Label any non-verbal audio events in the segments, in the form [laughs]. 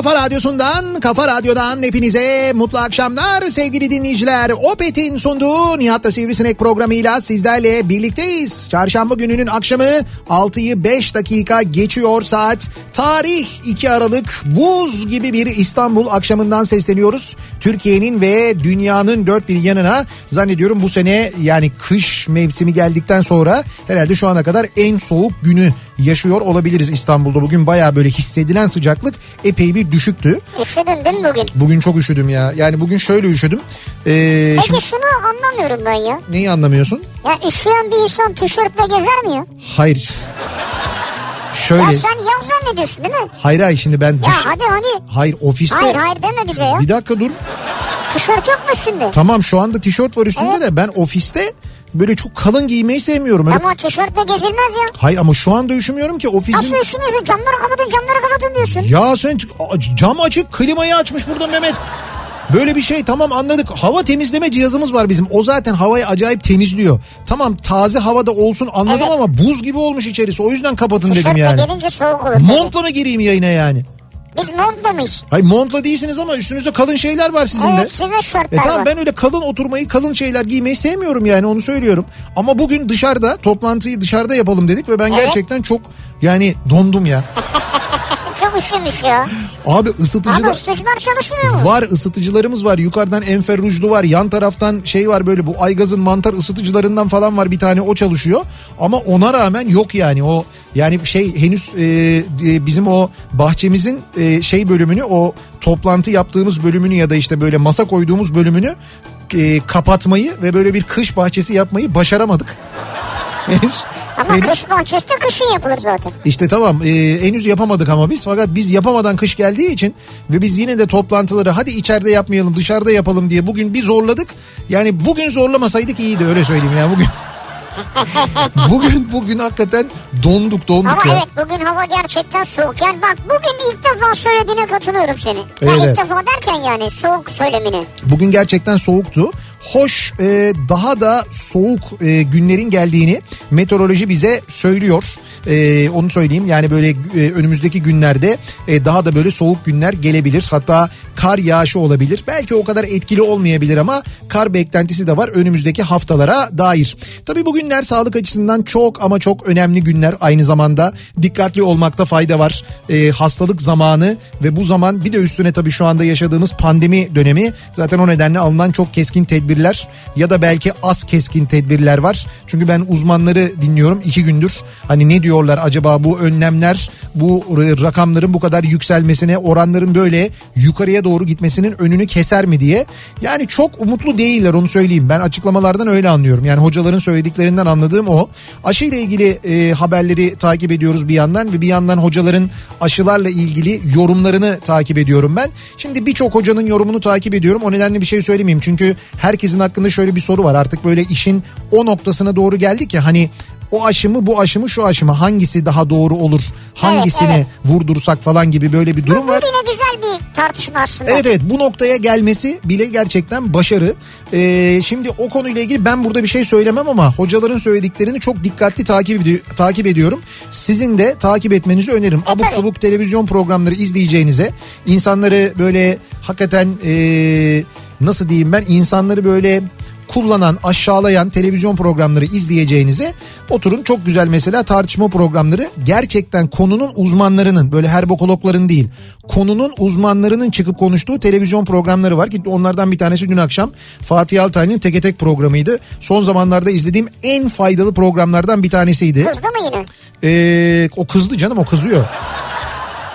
en kafa radyosundan, kafa radyodan hepinize mutlu akşamlar sevgili dinleyiciler. Opet'in sunduğu Nihat'la Sivrisinek programıyla sizlerle birlikteyiz. Çarşamba gününün akşamı 6'yı 5 dakika geçiyor saat. Tarih 2 Aralık buz gibi bir İstanbul akşamından sesleniyoruz. Türkiye'nin ve dünyanın dört bir yanına zannediyorum bu sene yani kış mevsimi geldikten sonra herhalde şu ana kadar en soğuk günü yaşıyor olabiliriz İstanbul'da. Bugün baya böyle hissedilen sıcaklık epey bir düşüktü. Üşüdün değil mi bugün? Bugün çok üşüdüm ya. Yani bugün şöyle üşüdüm. Ee, Peki şimdi şunu anlamıyorum ben ya. neyi anlamıyorsun? Ya üşüyen bir insan tişörtle gezer mi ya? Hayır. Şöyle. Ya sen yaz zannediyorsun değil mi? Hayır hayır şimdi ben Ya dış... hadi hadi. Hayır ofiste... Hayır hayır deme bize ya. Bir dakika dur. Tişört yok mu üstünde? Tamam şu anda tişört var üstünde Evet. de ben ofiste böyle çok kalın giymeyi sevmiyorum. Öyle... Ama tişörtle gezilmez ya. Hayır ama şu anda üşümüyorum ki ofisin... Nasıl üşümüyorsun? Camları kapatın camları kapatın diyorsun. Ya sen cam açık klimayı açmış burada Mehmet. Böyle bir şey tamam anladık. Hava temizleme cihazımız var bizim. O zaten havayı acayip temizliyor. Tamam taze havada olsun anladım Evet. ama buz gibi olmuş içerisi. O yüzden kapatın dedim Tişörtle yani. gelince soğuk olur. Montla mı gireyim yayına yani? Biz montla mıyız? Hayır montla değilsiniz ama üstünüzde kalın şeyler var sizin de. Evet sweatshirtler E tamam var. ben öyle kalın oturmayı kalın şeyler giymeyi sevmiyorum yani onu söylüyorum. Ama bugün dışarıda toplantıyı dışarıda yapalım dedik ve ben Evet. gerçekten çok yani dondum ya. [laughs] Çok üşümüş ya. Abi ısıtıcı Abi ısıtıcılar çalışmıyor mu? Var ısıtıcılarımız var. Yukarıdan enferrujlu var. Yan taraftan şey var böyle bu aygazın mantar ısıtıcılarından falan var bir tane o çalışıyor. Ama ona rağmen yok yani o yani şey henüz e, e, bizim o bahçemizin e, şey bölümünü o toplantı yaptığımız bölümünü ya da işte böyle masa koyduğumuz bölümünü e, kapatmayı ve böyle bir kış bahçesi yapmayı başaramadık. [laughs] Henüz, Ama henüz- kış bahçesi de kışın yapılır zaten. işte tamam e, henüz yapamadık ama biz fakat biz yapamadan kış geldiği için ve biz yine de toplantıları hadi içeride yapmayalım dışarıda yapalım diye bugün bir zorladık. Yani bugün zorlamasaydık iyiydi öyle söyleyeyim yani bugün. [laughs] bugün bugün hakikaten donduk donduk Ama ya. evet bugün hava gerçekten soğuk. Yani bak bugün ilk defa söylediğine katılıyorum seni. Evet, ilk evet. defa derken yani soğuk söylemini. Bugün gerçekten soğuktu. Hoş e, daha da soğuk e, günlerin geldiğini meteoroloji bize söylüyor. E, onu söyleyeyim yani böyle e, önümüzdeki günlerde e, daha da böyle soğuk günler gelebilir. Hatta kar yağışı olabilir. Belki o kadar etkili olmayabilir ama kar beklentisi de var önümüzdeki haftalara dair. Tabii bugünler sağlık açısından çok ama çok önemli günler. Aynı zamanda dikkatli olmakta fayda var. E, hastalık zamanı ve bu zaman bir de üstüne tabii şu anda yaşadığımız pandemi dönemi zaten o nedenle alınan çok keskin tedbirler ya da belki az keskin tedbirler var. Çünkü ben uzmanları dinliyorum iki gündür hani ne diyor bekliyorlar acaba bu önlemler bu rakamların bu kadar yükselmesine oranların böyle yukarıya doğru gitmesinin önünü keser mi diye. Yani çok umutlu değiller onu söyleyeyim. Ben açıklamalardan öyle anlıyorum. Yani hocaların söylediklerinden anladığım o. Aşı ile ilgili e, haberleri takip ediyoruz bir yandan ve bir yandan hocaların aşılarla ilgili yorumlarını takip ediyorum ben. Şimdi birçok hocanın yorumunu takip ediyorum. O nedenle bir şey söylemeyeyim. Çünkü herkesin hakkında şöyle bir soru var. Artık böyle işin o noktasına doğru geldik ya hani o aşı mı bu aşı mı şu aşı mı hangisi daha doğru olur hangisini evet, evet. vurdursak falan gibi böyle bir durum bu, var. Bu güzel bir tartışma aslında. Evet evet bu noktaya gelmesi bile gerçekten başarı. Ee, şimdi o konuyla ilgili ben burada bir şey söylemem ama hocaların söylediklerini çok dikkatli takip, ed- takip ediyorum. Sizin de takip etmenizi öneririm. E, Abuk tabii. sabuk televizyon programları izleyeceğinize insanları böyle hakikaten ee, nasıl diyeyim ben insanları böyle kullanan, aşağılayan televizyon programları izleyeceğinize oturun çok güzel mesela tartışma programları gerçekten konunun uzmanlarının böyle herbokologların değil konunun uzmanlarının çıkıp konuştuğu televizyon programları var ki onlardan bir tanesi dün akşam Fatih Altaylı'nın Teke Tek programıydı. Son zamanlarda izlediğim en faydalı programlardan bir tanesiydi. Kızdı mı yine? Ee, o kızdı canım o kızıyor.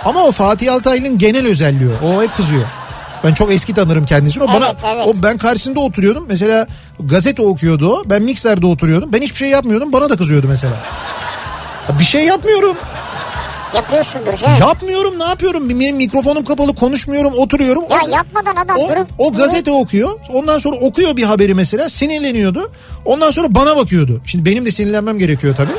Ama o Fatih Altaylı'nın genel özelliği o. Hep kızıyor. Ben çok eski tanırım kendisini. O evet, bana evet. o ben karşısında oturuyordum. Mesela gazete okuyordu o. Ben mikserde oturuyordum. Ben hiçbir şey yapmıyordum. Bana da kızıyordu mesela. Bir şey yapmıyorum. Yapıyorsundur canım. Yapmıyorum ne yapıyorum? Benim mikrofonum kapalı konuşmuyorum oturuyorum. Ya o, yapmadan adam o, durup. O gazete durup. okuyor. Ondan sonra okuyor bir haberi mesela sinirleniyordu. Ondan sonra bana bakıyordu. Şimdi benim de sinirlenmem gerekiyor tabii.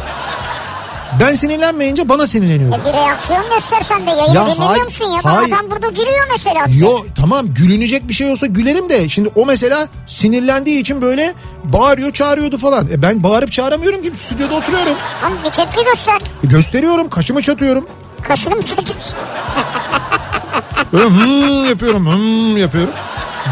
Ben sinirlenmeyince bana sinirleniyor. E bir reaksiyon göstersen de yayını ya dinlemiyor musun ya? Hayır. Adam burada gülüyor mesela. Yo tamam gülünecek bir şey olsa gülerim de şimdi o mesela sinirlendiği için böyle bağırıyor çağırıyordu falan. E ben bağırıp çağıramıyorum ki stüdyoda oturuyorum. Ama bir tepki göster. E gösteriyorum kaşımı çatıyorum. Kaşını mı çatıyorsun? böyle hımm yapıyorum hımm yapıyorum.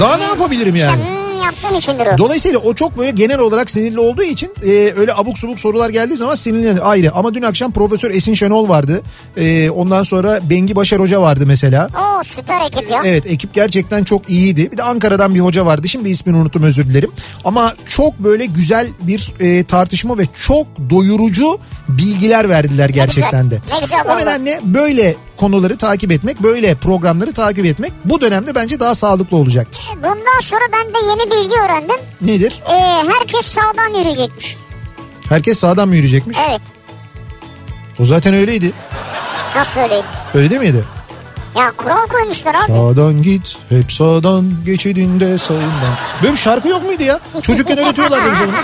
Daha ne yapabilirim yani? İşte, yaptığın içindir o. Dolayısıyla o çok böyle genel olarak sinirli olduğu için e, öyle abuk subuk sorular geldiği zaman sinirlenir ayrı. Ama dün akşam Profesör Esin Şenol vardı. E, ondan sonra Bengi Başar Hoca vardı mesela. Oo süper ekip ya. Evet ekip gerçekten çok iyiydi. Bir de Ankara'dan bir hoca vardı. Şimdi ismini unuttum özür dilerim. Ama çok böyle güzel bir e, tartışma ve çok doyurucu bilgiler verdiler gerçekten de. Ne güzel, o nedenle böyle konuları takip etmek, böyle programları takip etmek bu dönemde bence daha sağlıklı olacaktır. Bundan sonra ben de yeni bilgi öğrendim. Nedir? Ee, herkes sağdan yürüyecekmiş. Herkes sağdan mı yürüyecekmiş? Evet. O zaten öyleydi. Nasıl öyleydi? Öyle değil miydi? Ya kural koymuşlar abi. Sağdan git, hep sağdan, geçidinde sağından. Böyle bir şarkı yok muydu ya? Çocukken öğretiyorlardı bize bunu.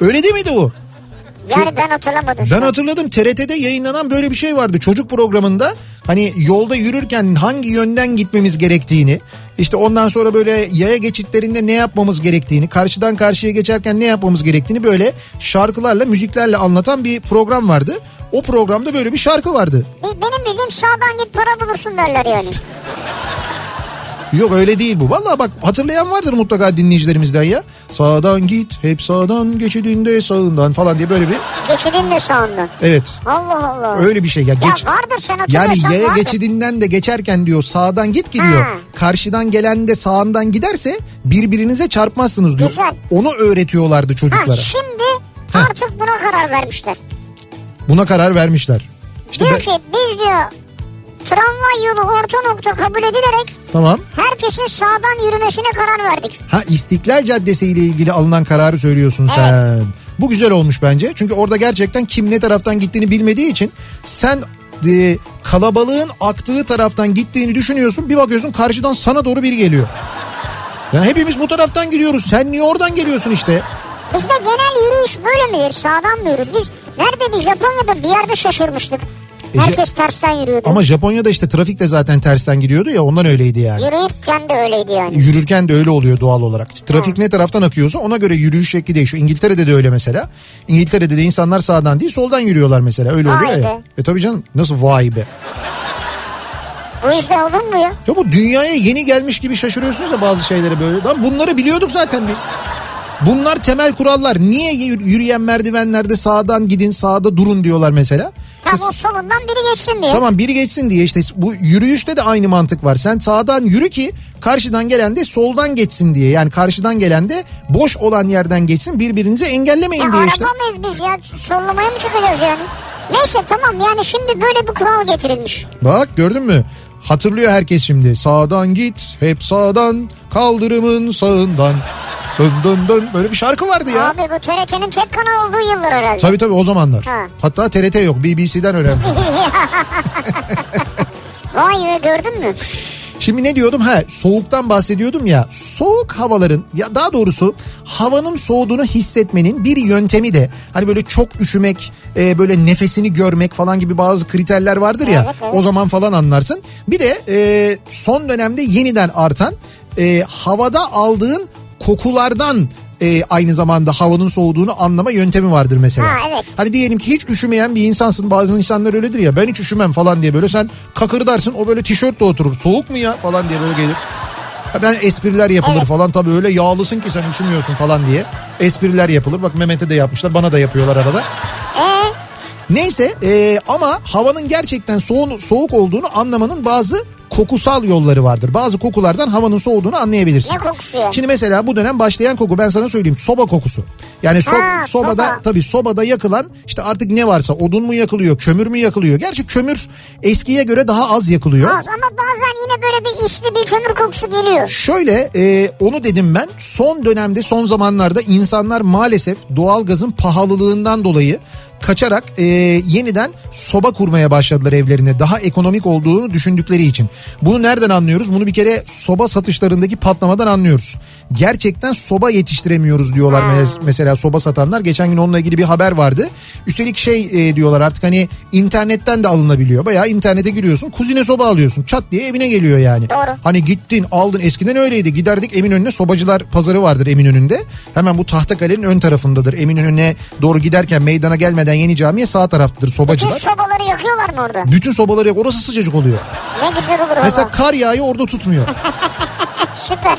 [laughs] Öyle değil miydi o? Yani ben hatırlamadım. Ben hatırladım TRT'de yayınlanan böyle bir şey vardı çocuk programında. Hani yolda yürürken hangi yönden gitmemiz gerektiğini, işte ondan sonra böyle yaya geçitlerinde ne yapmamız gerektiğini, karşıdan karşıya geçerken ne yapmamız gerektiğini böyle şarkılarla, müziklerle anlatan bir program vardı. O programda böyle bir şarkı vardı. Benim bildiğim sağdan git para bulursun derler yani. [laughs] Yok öyle değil bu. Vallahi bak hatırlayan vardır mutlaka dinleyicilerimizden ya. Sağdan git, hep sağdan, geçidinde sağından falan diye böyle bir... Geçidinde sağından. Evet. Allah Allah. Öyle bir şey. Ya, geç... ya vardır sen Yani yaya vardır. geçidinden de geçerken diyor sağdan git gidiyor. Ha. Karşıdan gelen de sağından giderse birbirinize çarpmazsınız diyor. Güzel. Onu öğretiyorlardı çocuklara. Ha, şimdi ha. artık buna karar vermişler. Buna karar vermişler. İşte diyor ben... ki biz diyor tramvay yolu orta nokta kabul edilerek tamam. herkesin sağdan yürümesine karar verdik. Ha İstiklal Caddesi ile ilgili alınan kararı söylüyorsun evet. sen. Bu güzel olmuş bence. Çünkü orada gerçekten kim ne taraftan gittiğini bilmediği için sen e, kalabalığın aktığı taraftan gittiğini düşünüyorsun. Bir bakıyorsun karşıdan sana doğru biri geliyor. Yani hepimiz bu taraftan gidiyoruz. Sen niye oradan geliyorsun işte? Bizde genel yürüyüş böyle midir? Sağdan mı yürürüz? Biz nerede bir Japonya'da bir yerde şaşırmıştık. E, Herkes tersten yürüyordu. Ama Japonya'da işte trafik de zaten tersten gidiyordu ya ondan öyleydi yani. Yürürken de öyleydi yani. Yürürken de öyle oluyor doğal olarak. Trafik Hı. ne taraftan akıyorsa ona göre yürüyüş şekli değişiyor. İngiltere'de de öyle mesela. İngiltere'de de insanlar sağdan değil soldan yürüyorlar mesela öyle vay oluyor be. ya. E tabii canım nasıl vay be. Bu yüzden olur mu ya? Ya bu dünyaya yeni gelmiş gibi şaşırıyorsunuz ya bazı şeylere böyle. Lan bunları biliyorduk zaten biz. Bunlar temel kurallar. Niye yürüyen merdivenlerde sağdan gidin sağda durun diyorlar mesela. Tamam o solundan biri geçsin diye. Tamam biri geçsin diye işte bu yürüyüşte de aynı mantık var. Sen sağdan yürü ki karşıdan gelen de soldan geçsin diye. Yani karşıdan gelen de boş olan yerden geçsin birbirinizi engellemeyin Ya diye işte. araba mıyız biz ya? Sollamaya mı çıkacağız yani? Neyse tamam yani şimdi böyle bir kural getirilmiş. Bak gördün mü? Hatırlıyor herkes şimdi. Sağdan git, hep sağdan, kaldırımın sağından. Dön dön dön. Böyle bir şarkı vardı ya. Abi bu TRT'nin tek kanal olduğu yıllar herhalde. Tabii tabii o zamanlar. Ha. Hatta TRT yok BBC'den öğrendim. [laughs] Vay be gördün mü? Şimdi ne diyordum? Ha soğuktan bahsediyordum ya. Soğuk havaların ya daha doğrusu havanın soğuduğunu hissetmenin bir yöntemi de hani böyle çok üşümek, e, böyle nefesini görmek falan gibi bazı kriterler vardır ya. Evet, evet. O zaman falan anlarsın. Bir de e, son dönemde yeniden artan e, havada aldığın kokulardan e, aynı zamanda havanın soğuduğunu anlama yöntemi vardır mesela. Ha, evet. Hani diyelim ki hiç üşümeyen bir insansın. Bazı insanlar öyledir ya ben hiç üşümem falan diye böyle sen kakırdarsın o böyle tişörtle oturur. Soğuk mu ya falan diye böyle gelir. Ben espriler yapılır Evet. falan tabii öyle yağlısın ki sen üşümüyorsun falan diye. Espriler yapılır. Bak Mehmet'e de yapmışlar bana da yapıyorlar arada. Ee, Neyse e, ama havanın gerçekten soğuk, soğuk olduğunu anlamanın bazı kokusal yolları vardır. Bazı kokulardan havanın soğuduğunu anlayabilirsin. ne kokusu ya? Şimdi mesela bu dönem başlayan koku ben sana söyleyeyim soba kokusu. Yani so- Ha, sobada soba. tabii sobada yakılan işte artık ne varsa odun mu yakılıyor kömür mü yakılıyor. Gerçi kömür eskiye göre daha az yakılıyor. Az ama bazen yine böyle bir içli bir kömür kokusu geliyor. Şöyle e, onu dedim ben son dönemde son zamanlarda insanlar maalesef doğalgazın pahalılığından dolayı kaçarak e, yeniden soba kurmaya başladılar evlerine daha ekonomik olduğunu düşündükleri için. Bunu nereden anlıyoruz? Bunu bir kere soba satışlarındaki patlamadan anlıyoruz. Gerçekten soba yetiştiremiyoruz diyorlar mes- mesela soba satanlar. Geçen gün onunla ilgili bir haber vardı. Üstelik şey e, diyorlar artık hani internetten de alınabiliyor. Bayağı internete giriyorsun kuzine soba alıyorsun çat diye evine geliyor yani. Doğru. Hani gittin aldın eskiden öyleydi giderdik Eminönü'ne sobacılar pazarı vardır Eminönü'nde. Hemen bu Tahtakale'nin ön tarafındadır. Eminönü'ne doğru giderken meydana gelmeden yeni camiye sağ taraftadır Bütün sobacılar. sobaları yakıyorlar mı orada? Bütün sobaları yok orası sıcacık oluyor. Ne güzel olur Mesela kar yağıyor orada tutmuyor. [laughs] Süper.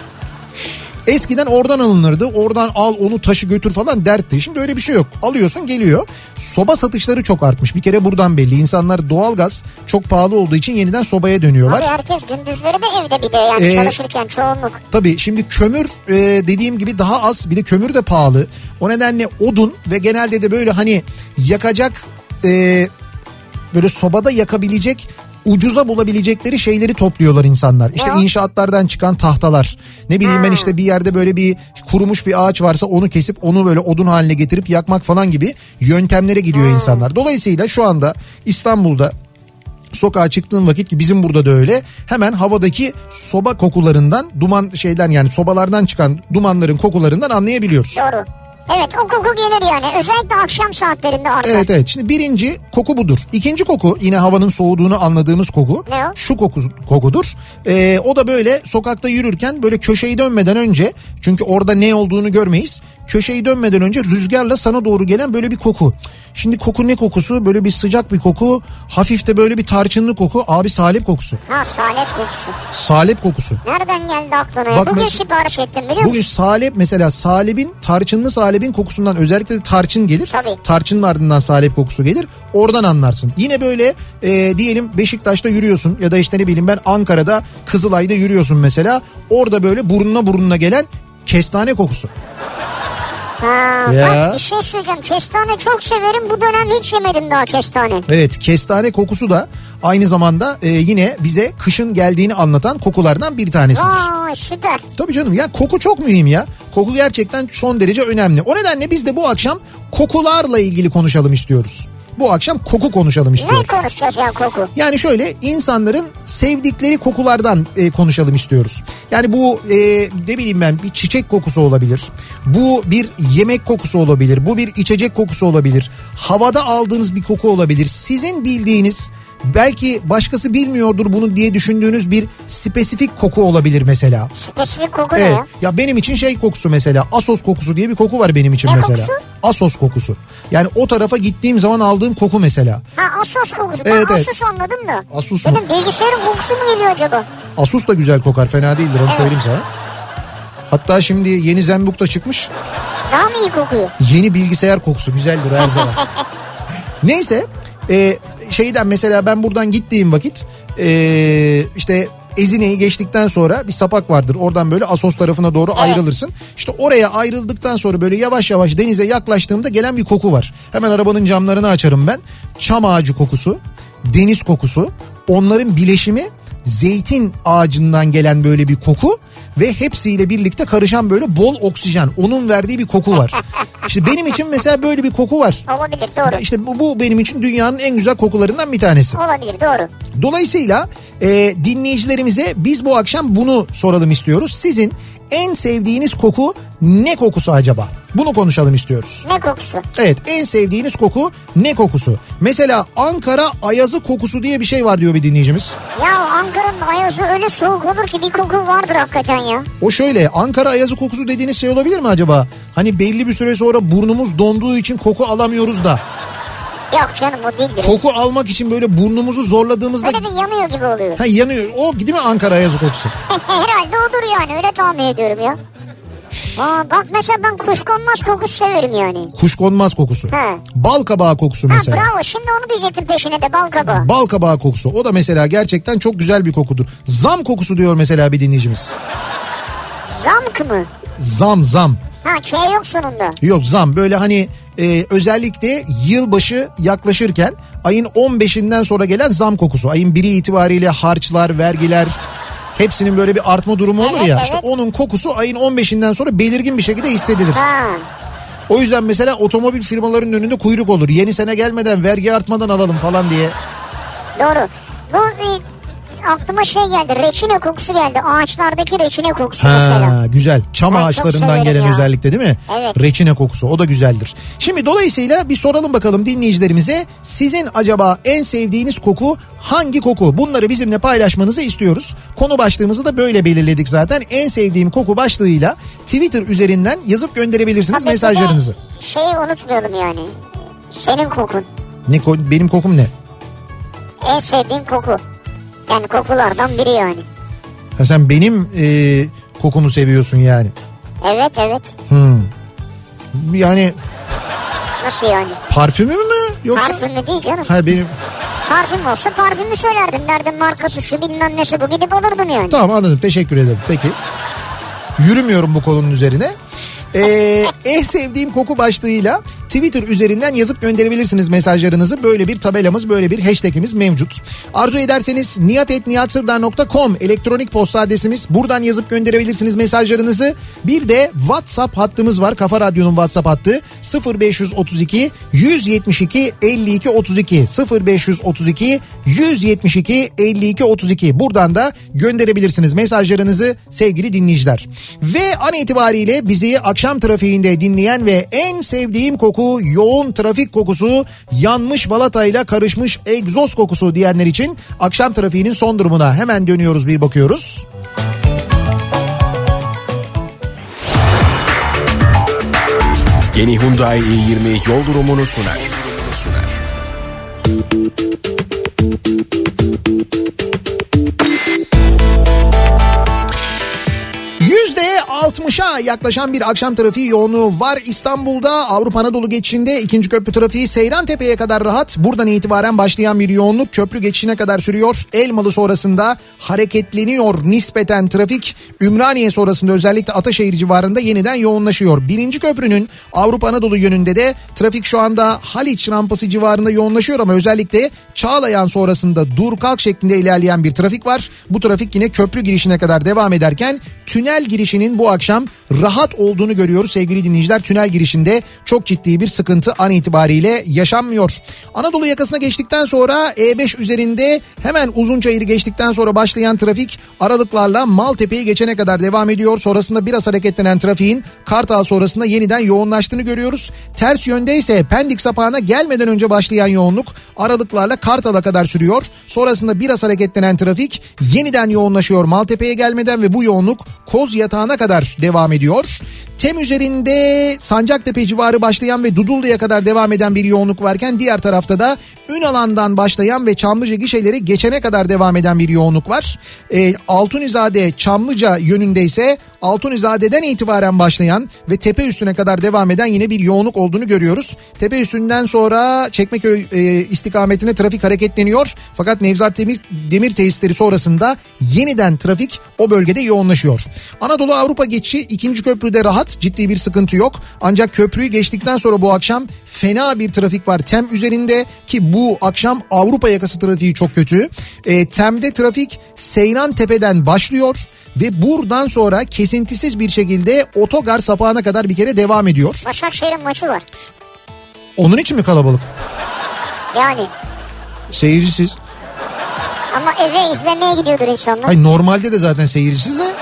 Eskiden oradan alınırdı. Oradan al onu taşı götür falan dertti. Şimdi öyle bir şey yok. Alıyorsun geliyor. Soba satışları çok artmış. Bir kere buradan belli. İnsanlar doğalgaz çok pahalı olduğu için yeniden sobaya dönüyorlar. Abi herkes gündüzleri de evde bir de yani Ee, çalışırken çoğunluk. Tabii şimdi kömür e, dediğim gibi daha az bir de kömür de pahalı. O nedenle odun ve genelde de böyle hani yakacak e, böyle sobada yakabilecek ucuza bulabilecekleri şeyleri topluyorlar insanlar. İşte o? inşaatlardan çıkan tahtalar. Ne bileyim ben işte bir yerde böyle bir kurumuş bir ağaç varsa onu kesip onu böyle odun haline getirip yakmak falan gibi yöntemlere gidiyor insanlar. Dolayısıyla şu anda İstanbul'da sokağa çıktığın vakit ki bizim burada da öyle hemen havadaki soba kokularından duman şeyden yani sobalardan çıkan dumanların kokularından anlayabiliyoruz. Doğru. Evet o koku gelir yani. Özellikle akşam saatlerinde artar. Evet evet şimdi birinci koku budur. İkinci koku yine havanın soğuduğunu anladığımız koku. Ne o? Şu koku, kokudur. Ee, o da böyle sokakta yürürken böyle köşeyi dönmeden önce çünkü orada ne olduğunu görmeyiz. Köşeyi dönmeden önce rüzgarla sana doğru gelen böyle bir koku. Şimdi koku ne kokusu? Böyle bir sıcak bir koku. Hafif de böyle bir tarçınlı koku. Abi salep kokusu. Ha salep kokusu. Salep kokusu. Nereden geldi aklına? Bak Bugün mes- sipariş ettim biliyor Bugün musun? salep mesela salebin tarçınlı salebin kokusundan özellikle de tarçın gelir. Tabii. Tarçının ardından salep kokusu gelir. Oradan anlarsın. Yine böyle e, diyelim Beşiktaş'ta yürüyorsun ya da işte ne bileyim ben Ankara'da Kızılay'da yürüyorsun mesela. Orada böyle burnuna burnuna gelen kestane kokusu. Ha, Ya. Bak bir şey söyleyeceğim. Kestane çok severim. Bu dönem hiç yemedim daha kestane. Evet kestane kokusu da aynı zamanda e, yine bize kışın geldiğini anlatan kokulardan bir tanesidir. Vay süper. Tabii canım ya koku çok mühim ya. Koku gerçekten son derece önemli. O nedenle biz de bu akşam kokularla ilgili konuşalım istiyoruz. Bu akşam koku konuşalım Ne istiyoruz. konuşacağız ya koku? Yani şöyle insanların sevdikleri kokulardan e, konuşalım istiyoruz. Yani bu e, ne bileyim ben bir çiçek kokusu olabilir. Bu bir yemek kokusu olabilir. Bu bir içecek kokusu olabilir. Havada aldığınız bir koku olabilir. Sizin bildiğiniz belki başkası bilmiyordur bunu diye düşündüğünüz bir spesifik koku olabilir mesela. Spesifik koku ne Evet. ya? Ya benim için şey kokusu mesela Asos kokusu diye bir koku var benim için Ne mesela. kokusu? Asos kokusu. Yani o tarafa gittiğim zaman aldığım koku mesela. Ha Asus kokusu. Evet, ben evet. Asus anladım da. Asus mu? Dedim bilgisayarın kokusu mu geliyor acaba? Asus da güzel kokar fena değildir onu söyleyeyim sana. Hatta şimdi yeni Zenbook da çıkmış. Daha mı iyi kokuyor? Yeni bilgisayar kokusu güzeldir her zaman. [laughs] Neyse e, şeyden mesela ben buradan gittiğim vakit ee, işte Ezine'yi geçtikten sonra bir sapak vardır. Oradan böyle Asos tarafına doğru Evet. ayrılırsın. İşte oraya ayrıldıktan sonra böyle yavaş yavaş denize yaklaştığımda gelen bir koku var. Hemen arabanın camlarını açarım ben. Çam ağacı kokusu, deniz kokusu, onların bileşimi zeytin ağacından gelen böyle bir koku ve hepsiyle birlikte karışan böyle bol oksijen. Onun verdiği bir koku var. [laughs] İşte benim için mesela böyle bir koku var. Olabilir doğru. İşte bu, bu benim için dünyanın en güzel kokularından bir tanesi. Olabilir doğru. Dolayısıyla e, dinleyicilerimize biz bu akşam bunu soralım istiyoruz. Sizin en sevdiğiniz koku ne kokusu acaba? Bunu konuşalım istiyoruz. Ne kokusu? Evet en sevdiğiniz koku ne kokusu? Mesela Ankara ayazı kokusu diye bir şey var diyor bir dinleyicimiz. Ya Ankara'nın ayazı öyle soğuk olur ki bir koku vardır hakikaten ya. O şöyle Ankara ayazı kokusu dediğiniz şey olabilir mi acaba? Hani belli bir süre sonra burnumuz donduğu için koku alamıyoruz da. Yok canım o değildir. Koku almak için böyle burnumuzu zorladığımızda Böyle bir yanıyor gibi oluyor. ha, yanıyor. O değil mi Ankara ayazı kokusu? [laughs] Herhalde odur yani öyle tahmin ediyorum ya. Aa, bak mesela ben kuşkonmaz kokusu severim yani. Kuşkonmaz kokusu. He. Bal kabağı kokusu Ha mesela. bravo şimdi onu diyecektim peşine de bal kabağı. Bal kabağı kokusu. O da mesela gerçekten çok güzel bir kokudur. Zam kokusu diyor mesela bir dinleyicimiz. Zamk mı? Zam zam. Ha K yok sonunda. Yok zam böyle hani e, özellikle yılbaşı yaklaşırken ayın 15'inden sonra gelen zam kokusu. Ayın biri itibariyle harçlar, vergiler hepsinin böyle bir artma durumu olur Evet, ya. evet. İşte onun kokusu ayın 15'inden sonra belirgin bir şekilde hissedilir. Ha. O yüzden mesela otomobil firmalarının önünde kuyruk olur. Yeni sene gelmeden vergi artmadan alalım falan diye. Doğru. Bu e, aklıma şey geldi. Reçine kokusu geldi. Ağaçlardaki reçine kokusu mesela. Ha, güzel. Çam Ben ağaçlarından gelen ya. özellikle değil mi? Evet. Reçine kokusu o da güzeldir. Şimdi dolayısıyla bir soralım bakalım dinleyicilerimize. Sizin acaba en sevdiğiniz koku hangi koku? Bunları bizimle paylaşmanızı istiyoruz. Konu başlığımızı da böyle belirledik zaten. En sevdiğim koku başlığıyla Twitter üzerinden yazıp gönderebilirsiniz Tabii mesajlarınızı. Şeyi unutmayalım yani. Senin kokun. Ne benim kokum ne? En sevdiğim koku. Yani kokulardan biri yani. Ha sen benim e, kokumu seviyorsun yani. Evet evet. Hmm. Yani Nasıl yani? parfümü mü yoksa? Parfümü değil canım. Ha benim Parfüm olsa parfümü söylerdin. Derdin markası şu bilmem nesi bu gidip alırdın yani. Tamam anladım teşekkür ederim. Peki. Yürümüyorum bu konunun üzerine. Ee, [laughs] en sevdiğim koku başlığıyla Twitter üzerinden yazıp gönderebilirsiniz mesajlarınızı. Böyle bir tabelamız, böyle bir hashtagimiz mevcut. Arzu ederseniz niyatetniyatsırdar.com elektronik posta adresimiz. Buradan yazıp gönderebilirsiniz mesajlarınızı. Bir de WhatsApp hattımız var. Kafa Radyo'nun WhatsApp hattı 0532 172 52 32 0532 172 52 32 buradan da gönderebilirsiniz mesajlarınızı sevgili dinleyiciler. Ve an itibariyle bizi akşam trafiğinde dinleyen ve en sevdiğim koku yoğun trafik kokusu yanmış balatayla karışmış egzoz kokusu diyenler için akşam trafiğinin son durumuna hemen dönüyoruz bir bakıyoruz. Yeni Hyundai i20 yol durumunu sunar. sunar. 60'a yaklaşan bir akşam trafiği yoğunluğu var İstanbul'da. Avrupa Anadolu geçişinde ikinci köprü trafiği Seyran Tepe'ye kadar rahat. Buradan itibaren başlayan bir yoğunluk köprü geçişine kadar sürüyor. Elmalı sonrasında hareketleniyor nispeten trafik. Ümraniye sonrasında özellikle Ataşehir civarında yeniden yoğunlaşıyor. Birinci köprünün Avrupa Anadolu yönünde de trafik şu anda Haliç rampası civarında yoğunlaşıyor ama özellikle Çağlayan sonrasında dur kalk şeklinde ilerleyen bir trafik var. Bu trafik yine köprü girişine kadar devam ederken tünel girişinin bu akşam rahat olduğunu görüyoruz sevgili dinleyiciler. Tünel girişinde çok ciddi bir sıkıntı an itibariyle yaşanmıyor. Anadolu yakasına geçtikten sonra E5 üzerinde hemen Uzunçayır'ı geçtikten sonra başlayan trafik aralıklarla Maltepe'yi geçene kadar devam ediyor. Sonrasında biraz hareketlenen trafiğin Kartal sonrasında yeniden yoğunlaştığını görüyoruz. Ters yönde ise Pendik sapağına gelmeden önce başlayan yoğunluk aralıklarla Kartal'a kadar sürüyor. Sonrasında biraz hareketlenen trafik yeniden yoğunlaşıyor Maltepe'ye gelmeden ve bu yoğunluk Koz Yatağı'na kadar devam ediyor ediyor. Tem üzerinde Sancaktepe civarı başlayan ve Dudullu'ya kadar devam eden bir yoğunluk varken diğer tarafta da Ünalan'dan başlayan ve Çamlıca gişeleri geçene kadar devam eden bir yoğunluk var. E, Altunizade Çamlıca yönünde ise Altunizade'den itibaren başlayan ve tepe üstüne kadar devam eden yine bir yoğunluk olduğunu görüyoruz. Tepe üstünden sonra Çekmeköy e, istikametine trafik hareketleniyor. Fakat Nevzat Demir, Demir tesisleri sonrasında yeniden trafik o bölgede yoğunlaşıyor. Anadolu Avrupa geçişi ikinci köprüde rahat ciddi bir sıkıntı yok. Ancak köprüyü geçtikten sonra bu akşam fena bir trafik var Tem üzerinde ki bu akşam Avrupa yakası trafiği çok kötü. E, Tem'de trafik Seyran Tepe'den başlıyor ve buradan sonra kesintisiz bir şekilde otogar sapağına kadar bir kere devam ediyor. Başakşehir'in maçı var. Onun için mi kalabalık? Yani Seyircisiz. ama eve izlemeye gidiyordur insanlar. Hayır normalde de zaten seyircisiz de.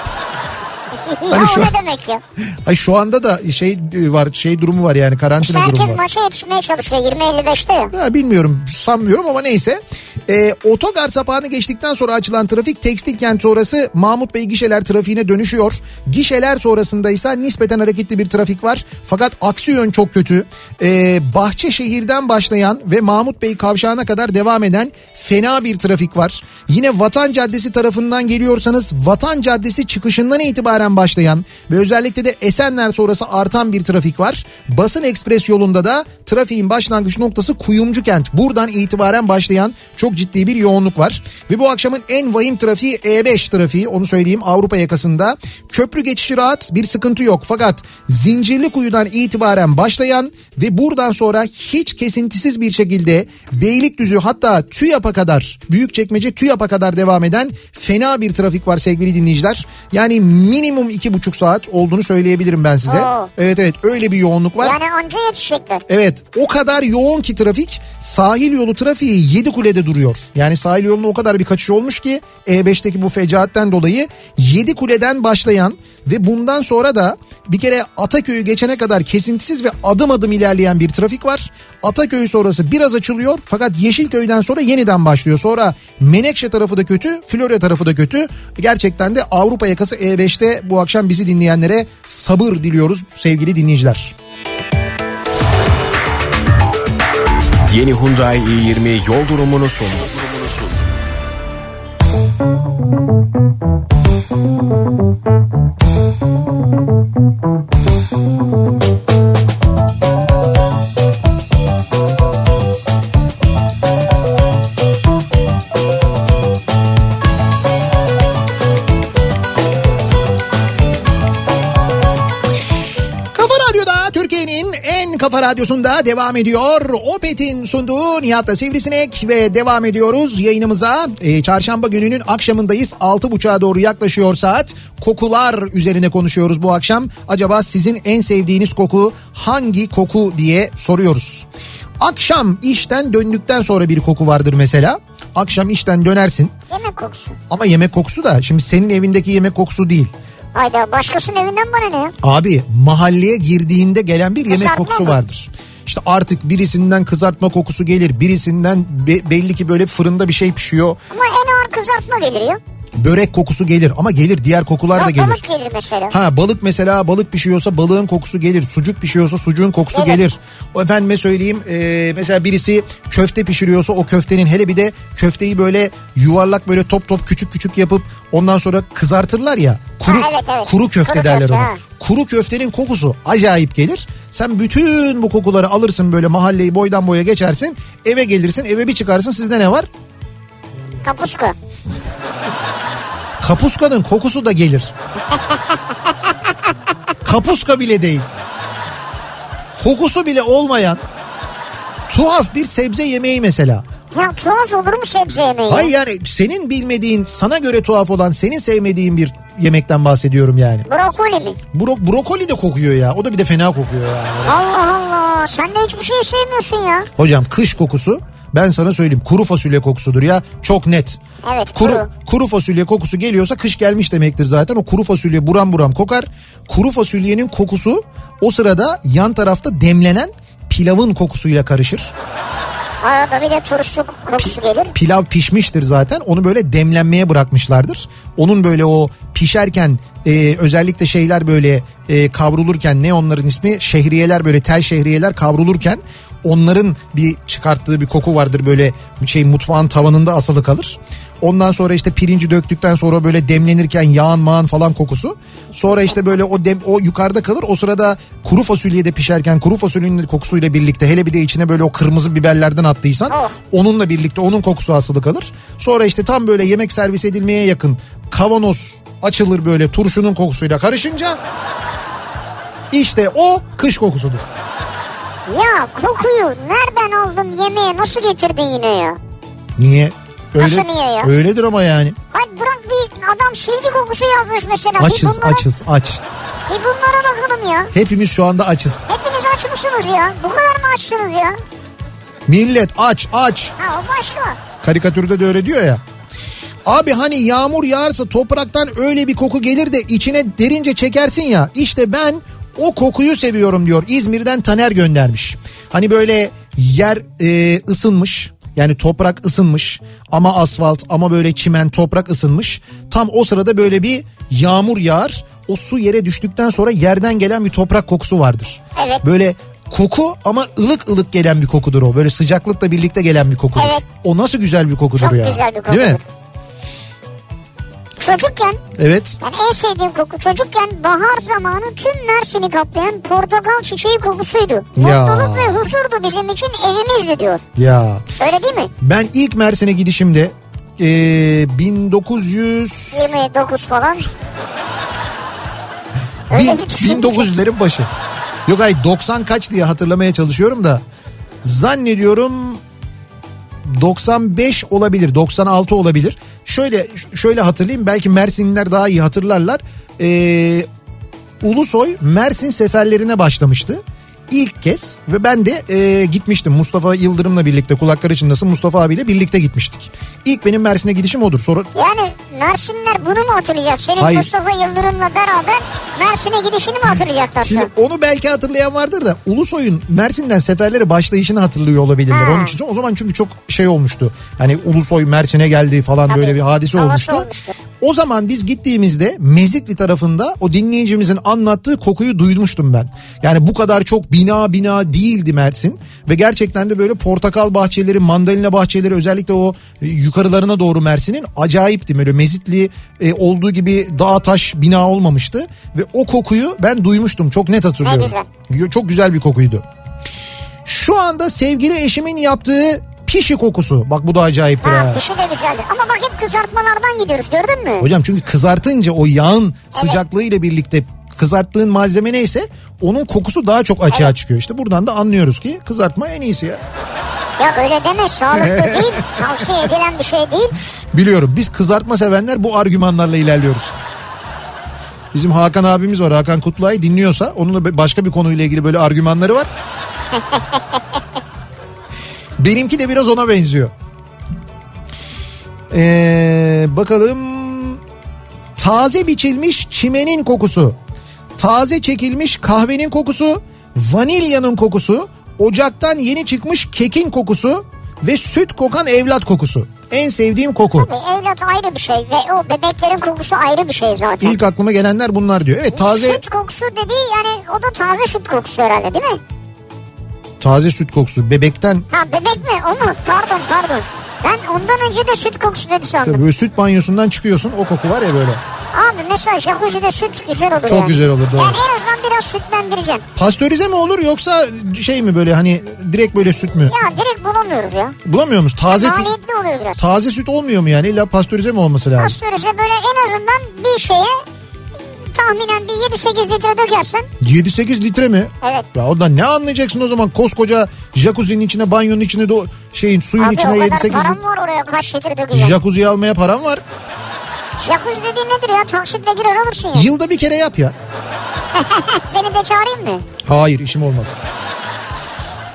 Hani şu- ne demek ya? Ay şu anda da şey var şey durumu var yani karantina İşte herkes durumu var. maça yetişmeye çalışıyor 20.55'te ya. Ha, bilmiyorum sanmıyorum ama neyse. Ee, otogar sapağını geçtikten sonra açılan trafik tekstil kent sonrası Mahmut Bey gişeler trafiğine dönüşüyor. Gişeler sonrasında ise nispeten hareketli bir trafik var. Fakat aksi yön çok kötü. Ee, Bahçeşehir'den başlayan ve Mahmut Bey kavşağına kadar devam eden fena bir trafik var. Yine Vatan Caddesi tarafından geliyorsanız Vatan Caddesi çıkışından itibaren başlayan ve özellikle de Esenler sonrası artan bir trafik var. Basın Ekspres yolunda da trafiğin başlangıç noktası Kuyumcu kent. Buradan itibaren başlayan çok ciddi bir yoğunluk var. Ve bu akşamın en vahim trafiği E5 trafiği onu söyleyeyim Avrupa yakasında. Köprü geçişi rahat bir sıkıntı yok fakat Zincirli Kuyu'dan itibaren başlayan ve buradan sonra hiç kesintisiz bir şekilde Beylikdüzü hatta TÜYAP'a kadar Büyükçekmece TÜYAP'a kadar devam eden fena bir trafik var sevgili dinleyiciler. Yani minimum iki buçuk saat olduğunu söyleyebilirim ben size. Oo. Evet evet öyle bir yoğunluk var. Yani anca yetişecekler. Evet o kadar yoğun ki trafik sahil yolu trafiği 7 kulede duruyor. Yani sahil yolunda o kadar bir kaçış olmuş ki E5'teki bu fecaatten dolayı 7 kuleden başlayan ve bundan sonra da bir kere Ataköy'ü geçene kadar kesintisiz ve adım adım ilerleyen bir trafik var. Ataköy sonrası biraz açılıyor fakat Yeşilköy'den sonra yeniden başlıyor. Sonra Menekşe tarafı da kötü, Florya tarafı da kötü. Gerçekten de Avrupa yakası E5'te bu akşam bizi dinleyenlere sabır diliyoruz sevgili dinleyiciler. Yeni Hyundai i20 yol durumunu sundu. Kafa kafa radyosunda devam ediyor. Opet'in sunduğu Nihat'la Sivrisinek ve devam ediyoruz yayınımıza. Ee, çarşamba gününün akşamındayız. 6.30'a doğru yaklaşıyor saat. Kokular üzerine konuşuyoruz bu akşam. Acaba sizin en sevdiğiniz koku hangi koku diye soruyoruz. Akşam işten döndükten sonra bir koku vardır mesela. Akşam işten dönersin Yemek kokusu. ama yemek kokusu da şimdi senin evindeki yemek kokusu değil. Hayda başkasının evinden bana ne ya? Abi mahalleye girdiğinde gelen bir yemek Kızartma kokusu mı? vardır. İşte artık birisinden kızartma kokusu gelir. Birisinden be- belli ki böyle fırında bir şey pişiyor. Ama en ağır kızartma gelir ya. Börek kokusu gelir ama gelir diğer kokular da Yok, gelir. balık gelir mesela. Ha balık mesela balık pişiyorsa balığın kokusu gelir. Sucuk pişiyorsa sucuğun kokusu Evet. gelir. O efendime söyleyeyim e, mesela birisi köfte pişiriyorsa o köftenin hele bir de köfteyi böyle yuvarlak böyle top top küçük küçük yapıp ondan sonra kızartırlar ya. Kuru, Ha, evet, evet. kuru köfte Kuru derler köfte, ona. ha. Kuru köftenin kokusu acayip gelir. Sen bütün bu kokuları alırsın böyle mahalleyi boydan boya geçersin. Eve gelirsin eve bir çıkarsın sizde ne var? Kapuska. Kapuskanın kokusu da gelir. Kapuska bile değil. Kokusu bile olmayan tuhaf bir sebze yemeği mesela. Ya tuhaf olur mu sebze yemeği? Hayır yani senin bilmediğin, sana göre tuhaf olan, senin sevmediğin bir yemekten bahsediyorum yani. Brokoli mi? Bro- brokoli de kokuyor ya. O da bir de fena kokuyor yani. Allah Allah. Sen de hiçbir şey sevmiyorsun ya. Hocam kış kokusu ben sana söyleyeyim kuru fasulye kokusudur ya. Çok net. Evet, Kuru, kuru. kuru fasulye kokusu geliyorsa kış gelmiş demektir zaten. O kuru fasulye buram buram kokar. Kuru fasulyenin kokusu o sırada yan tarafta demlenen pilavın kokusuyla karışır. Arada bir de turşu kokusu gelir. Pilav pişmiştir zaten. Onu böyle demlenmeye bırakmışlardır. Onun böyle o pişerken e, özellikle şeyler böyle e, kavrulurken ne onların ismi? Şehriyeler böyle tel şehriyeler kavrulurken onların bir çıkarttığı bir koku vardır böyle şey mutfağın tavanında asılı kalır. Ondan sonra işte pirinci döktükten sonra böyle demlenirken yağın mağın falan kokusu. Sonra işte böyle o dem o yukarıda kalır. O sırada kuru fasulye de pişerken kuru fasulyenin kokusuyla birlikte hele bir de içine böyle o kırmızı biberlerden attıysan Oh. onunla birlikte onun kokusu asılı kalır. Sonra işte tam böyle yemek servis edilmeye yakın kavanoz açılır böyle turşunun kokusuyla karışınca işte o kış kokusudur. Ya kokuyu nereden aldın yemeğe nasıl getirdin yine ya? Niye? Öyle, Nasıl niye ya? Öyledir ama yani. Hayır bırak bir adam silgi kokusu yazmış mesela. Açız bunlara, açız aç. Bir bunlara bakalım ya. Hepimiz şu anda açız. Hepiniz aç mısınız ya? Bu kadar mı açsınız ya? Millet aç aç. Ha o başka. Karikatürde de öyle diyor ya. Abi hani yağmur yağarsa topraktan öyle bir koku gelir de içine derince çekersin ya. İşte ben o kokuyu seviyorum diyor. İzmir'den Taner göndermiş. Hani böyle yer e, ısınmış. Yani toprak ısınmış ama asfalt ama böyle çimen toprak ısınmış. Tam o sırada böyle bir yağmur yağar. O su yere düştükten sonra yerden gelen bir toprak kokusu vardır. Evet. Böyle koku ama ılık ılık gelen bir kokudur o. Böyle sıcaklıkla birlikte gelen bir kokudur. Evet. O nasıl güzel bir kokudur Çok ya. güzel bir Değil mi? Çocukken Evet. yani en sevdiğim koku çocukken bahar zamanı tüm Mersin'i kaplayan portakal çiçeği kokusuydu. Ya. Mutluluk ve huzurdu bizim için evimizdi diyor. Ya Öyle değil mi? ben ilk Mersin'e gidişimde eee 1900 29 falan. Öyle bin, bir düşün. 1900'lerin başı. Yok ay 90 kaç diye hatırlamaya çalışıyorum da zannediyorum 95 olabilir 96 olabilir. Şöyle şöyle hatırlayayım belki Mersinliler daha iyi hatırlarlar. Ee, Ulusoy Mersin seferlerine başlamıştı. İlk kez ve ben de e, gitmiştim Mustafa Yıldırım'la birlikte kulaklar içindesin Mustafa abiyle birlikte gitmiştik. İlk benim Mersin'e gidişim odur. Sonra Yani Mersinler bunu mu hatırlayacak? Senin Hayır. Mustafa Yıldırım'la beraber Mersin'e gidişini mi hatırlayacaklar? Şimdi onu belki hatırlayan vardır da Ulusoy'un Mersin'den seferlere başlayışını hatırlıyor olabilirler. Ha. Onun için o zaman çünkü çok şey olmuştu. Hani Ulusoy Mersin'e geldi falan Tabii, böyle bir hadise olmuştu. olmuştu. O zaman biz gittiğimizde Mezitli tarafında o dinleyicimizin anlattığı kokuyu duymuştum ben. Yani bu kadar çok bina bina değildi Mersin. Ve gerçekten de böyle portakal bahçeleri, mandalina bahçeleri özellikle o e, yukarılarına doğru Mersin'in acayipti. Böyle Mezitli e, olduğu gibi dağ taş bina olmamıştı. Ve o kokuyu ben duymuştum. Çok net hatırlıyorum. güzel. Çok güzel bir kokuydu. Şu anda sevgili eşimin yaptığı pişi kokusu. Bak bu da acayiptir ha. Ha pişi de güzeldir. Ama bak hep kızartmalardan gidiyoruz gördün mü? Hocam çünkü kızartınca o yağın sıcaklığıyla birlikte kızarttığın malzeme neyse onun kokusu daha çok açığa çıkıyor. İşte buradan da anlıyoruz ki kızartma en iyisi ya. Ya öyle deme sağlıklı [laughs] değil. Tavsiye edilen bir şey değil. Biliyorum biz kızartma sevenler bu argümanlarla ilerliyoruz. Bizim Hakan abimiz var Hakan Kutluay dinliyorsa onun da başka bir konuyla ilgili böyle argümanları var. [laughs] Benimki de biraz ona benziyor. Ee, bakalım taze biçilmiş çimenin kokusu, taze çekilmiş kahvenin kokusu, vanilyanın kokusu, ocaktan yeni çıkmış kekin kokusu ve süt kokan evlat kokusu. En sevdiğim koku. Tabii evlat ayrı bir şey ve o bebeklerin kokusu ayrı bir şey zaten. İlk aklıma gelenler bunlar diyor. Evet taze Süt kokusu dediği yani o da taze süt kokusu herhalde değil mi? taze süt kokusu bebekten Ha bebek mi o mu? Pardon pardon. Ben ondan önce de süt kokusu dedi sandım. böyle süt banyosundan çıkıyorsun o koku var ya böyle. Abi mesela jacuzzi'de süt güzel olur Çok yani. güzel olur, doğru. Yani en azından biraz sütlendireceksin. Pastörize mi olur yoksa şey mi böyle hani direkt böyle süt mü? Ya direkt bulamıyoruz ya. Bulamıyor musun? Taze süt, Maliyetli oluyor biraz. taze süt olmuyor mu yani? İlla pastörize mi olması lazım? Pastörize böyle en azından bir şeye tahminen bir 7-8 litre dökersen 7-8 litre mi? Evet. Ya ondan ne anlayacaksın o zaman koskoca jacuzzi'nin içine banyonun içine do şeyin suyun abi içine o kadar 7-8 param litre. var oraya kaç litre dökeceksin. Jacuzzi almaya param var. Jacuzzi dediğin nedir ya taksitle girer alırsın ya. Yılda bir kere yap ya. [laughs] Seni de çağırayım mı? Hayır işim olmaz.